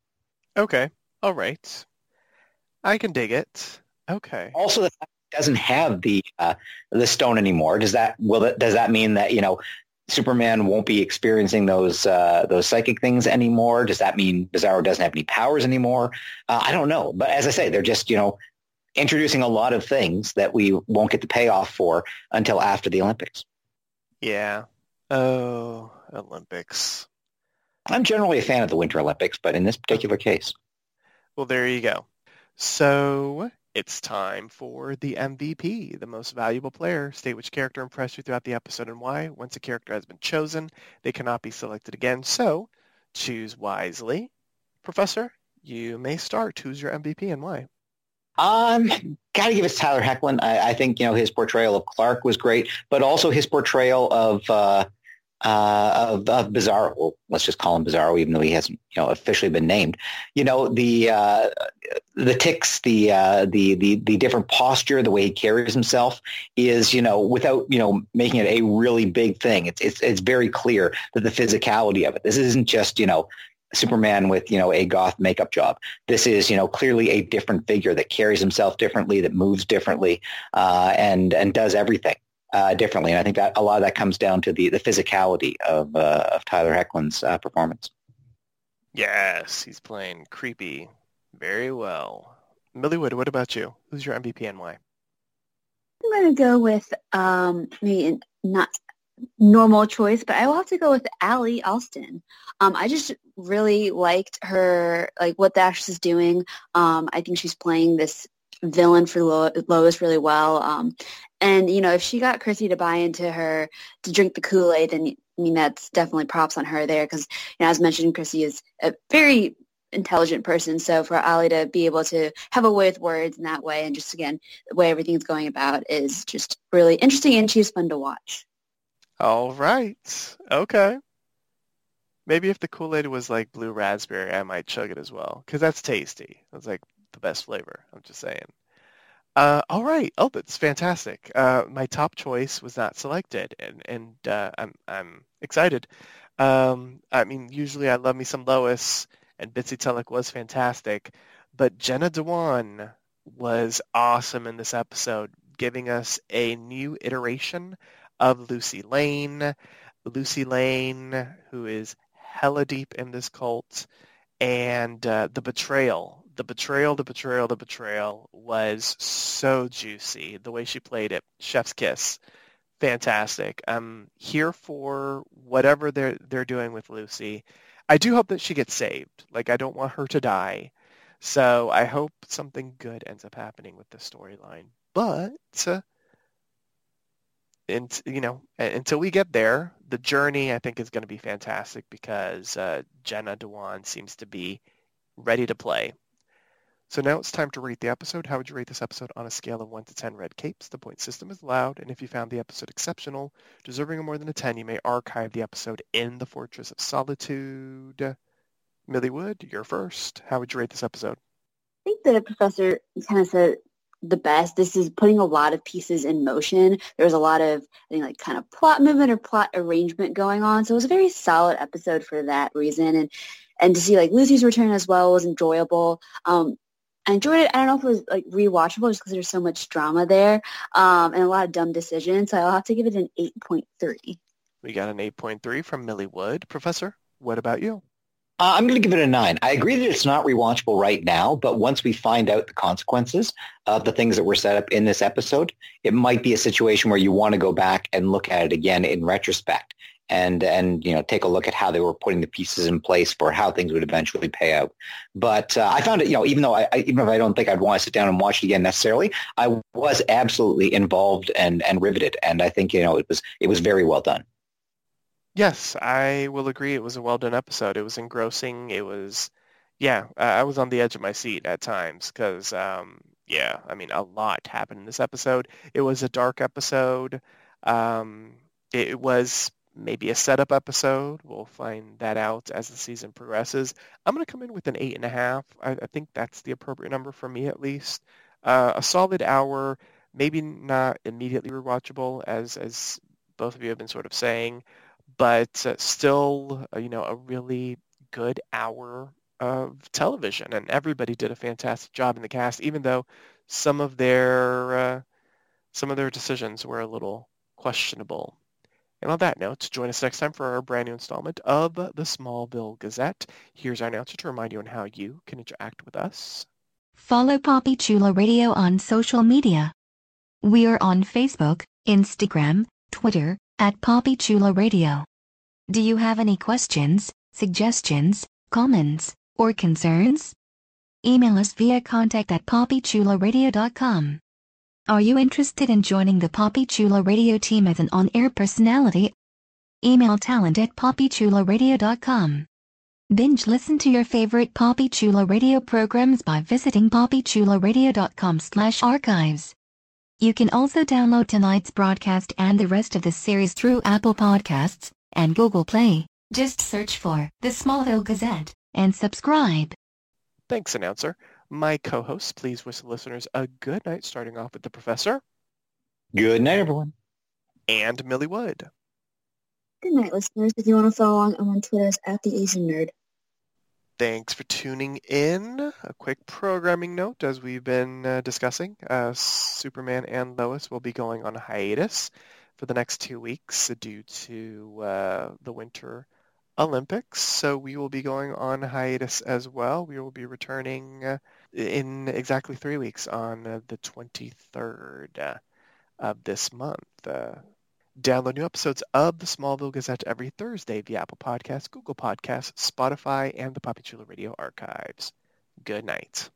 Okay, all right, I can dig it. Okay. Also, the fact doesn't have the uh, the stone anymore, does that will that, does that mean that you know Superman won't be experiencing those uh, those psychic things anymore? Does that mean Bizarro doesn't have any powers anymore? Uh, I don't know, but as I say, they're just you know introducing a lot of things that we won't get the payoff for until after the Olympics. Yeah. Oh, Olympics. I'm generally a fan of the Winter Olympics, but in this particular case. Well, there you go. So it's time for the MVP, the most valuable player. State which character impressed you throughout the episode and why. Once a character has been chosen, they cannot be selected again. So choose wisely. Professor, you may start. Who's your MVP and why? Um, gotta give it to Tyler Hoechlin. I, I, think you know his portrayal of Clark was great, but also his portrayal of uh, uh, of, of Bizarro. Let's just call him Bizarro, even though he hasn't, you know, officially been named. You know, the uh, the ticks, the uh, the the the different posture, the way he carries himself is, you know, without you know making it a really big thing. It's it's it's very clear that the physicality of it. This isn't just you know Superman with, you know, a goth makeup job. This is, you know, clearly a different figure that carries himself differently, that moves differently, uh, and and does everything uh, differently. And I think that a lot of that comes down to the, the physicality of, uh, of Tyler Hoechlin's uh, performance. Yes, he's playing creepy very well. Millie Wood, what about you? Who's your MVP and why? I'm going to go with um, maybe not normal choice, but I will have to go with Ally Allston. Um, I just really liked her, like what the actress is doing. Um, I think she's playing this villain for Lo- Lois really well. Um, and, you know, if she got Chrissy to buy into her to drink the Kool-Aid, then, I mean, that's definitely props on her there because, you know, as mentioned, Chrissy is a very intelligent person. So for Ally to be able to have a way with words in that way and just, again, the way everything's going about is just really interesting and she's fun to watch. All right. Okay. Maybe if the Kool-Aid was like blue raspberry, I might chug it as well because that's tasty. That's like the best flavor. I'm just saying. Uh, all right. Oh, that's fantastic. Uh, my top choice was not selected, and and uh, I'm I'm excited. Um, I mean, usually I love me some Lois, and Bitsie Tulloch was fantastic, but Jenna Dewan was awesome in this episode, giving us a new iteration of Lucy Lane. Lucy Lane, who is hella deep in this cult, and uh, the betrayal the betrayal, the betrayal, the betrayal was so juicy. The way she played it, chef's kiss, fantastic. I'm here for whatever they're they're doing with Lucy. I do hope that she gets saved. Like I don't want her to die. So I hope something good ends up happening with the storyline. But uh, and you know until we get there, the journey I think is going to be fantastic because uh, Jenna Dewan seems to be ready to play. So now it's time to rate the episode. How would you rate this episode on a scale of 1 to 10 red capes? The point system is allowed, and if you found the episode exceptional, deserving of more than a 10, you may archive the episode in the Fortress of Solitude. Millie Wood, you're first. How would you rate this episode? I think the professor kind of said the best. This is putting a lot of pieces in motion. There was a lot of, I think, like kind of plot movement or plot arrangement going on. So it was a very solid episode for that reason. And and to see like Lucy's return as well was enjoyable. Um, I enjoyed it. I don't know if it was like rewatchable just because there's so much drama there um, and a lot of dumb decisions. So I'll have to give it an 8.3. We got an 8.3 from Millie Wood. Professor, what about you? Uh, I'm going to give it a nine. I agree that it's not rewatchable right now, but once we find out the consequences of the things that were set up in this episode, it might be a situation where you want to go back and look at it again in retrospect and and you know take a look at how they were putting the pieces in place for how things would eventually pay out. But uh, I found it, you know, even though I, I, even if I don't think I'd want to sit down and watch it again necessarily, I was absolutely involved and and riveted, and I think you know it was it was very well done. Yes, I will agree. It was a well done episode. It was engrossing. It was, yeah, I was on the edge of my seat at times because, um, yeah, I mean, a lot happened in this episode. It was a dark episode. Um, it was maybe a setup episode. We'll find that out as the season progresses. I'm going to come in with an eight and a half. I, I think that's the appropriate number for me at least. Uh, a solid hour, maybe not immediately rewatchable as as both of you have been sort of saying, but uh, still, uh, you know, a really good hour of television, and everybody did a fantastic job in the cast, even though some of their uh, some of their decisions were a little questionable. And on that note, join us next time for our brand new installment of the Smallville Gazette. Here's our announcer to remind you on how you can interact with us. Follow Papi Chulo Radio on social media. We are on Facebook, Instagram, Twitter, at Papi Chulo Radio. Do you have any questions, suggestions, comments, or concerns? Email us via contact at papichuloradio.com. Are you interested in joining the Papi Chulo Radio team as an on-air personality? Email talent at papichuloradio.com. Binge listen to your favorite Papi Chulo Radio programs by visiting papichuloradio.com slash archives. You can also download tonight's broadcast and the rest of the series through Apple Podcasts and Google Play. Just search for The Smallville Gazette and subscribe. Thanks, announcer. My co-hosts, please wish the listeners a good night, starting off with the professor. Good night, everyone. And Millie Wood. Good night, listeners. If you want to follow along, I'm on Twitter as at the Asian Nerd. Thanks for tuning in. A quick programming note, as we've been uh, discussing, uh, Superman and Lois will be going on hiatus for the next two weeks due to uh, the winter Olympics. So we will be going on hiatus as well. We will be returning uh, in exactly three weeks on uh, the 23rd uh, of this month. Uh, download new episodes of the Smallville Gazette every Thursday via Apple Podcasts, Google Podcasts, Spotify, and the Papi Chulo Radio archives. Good night.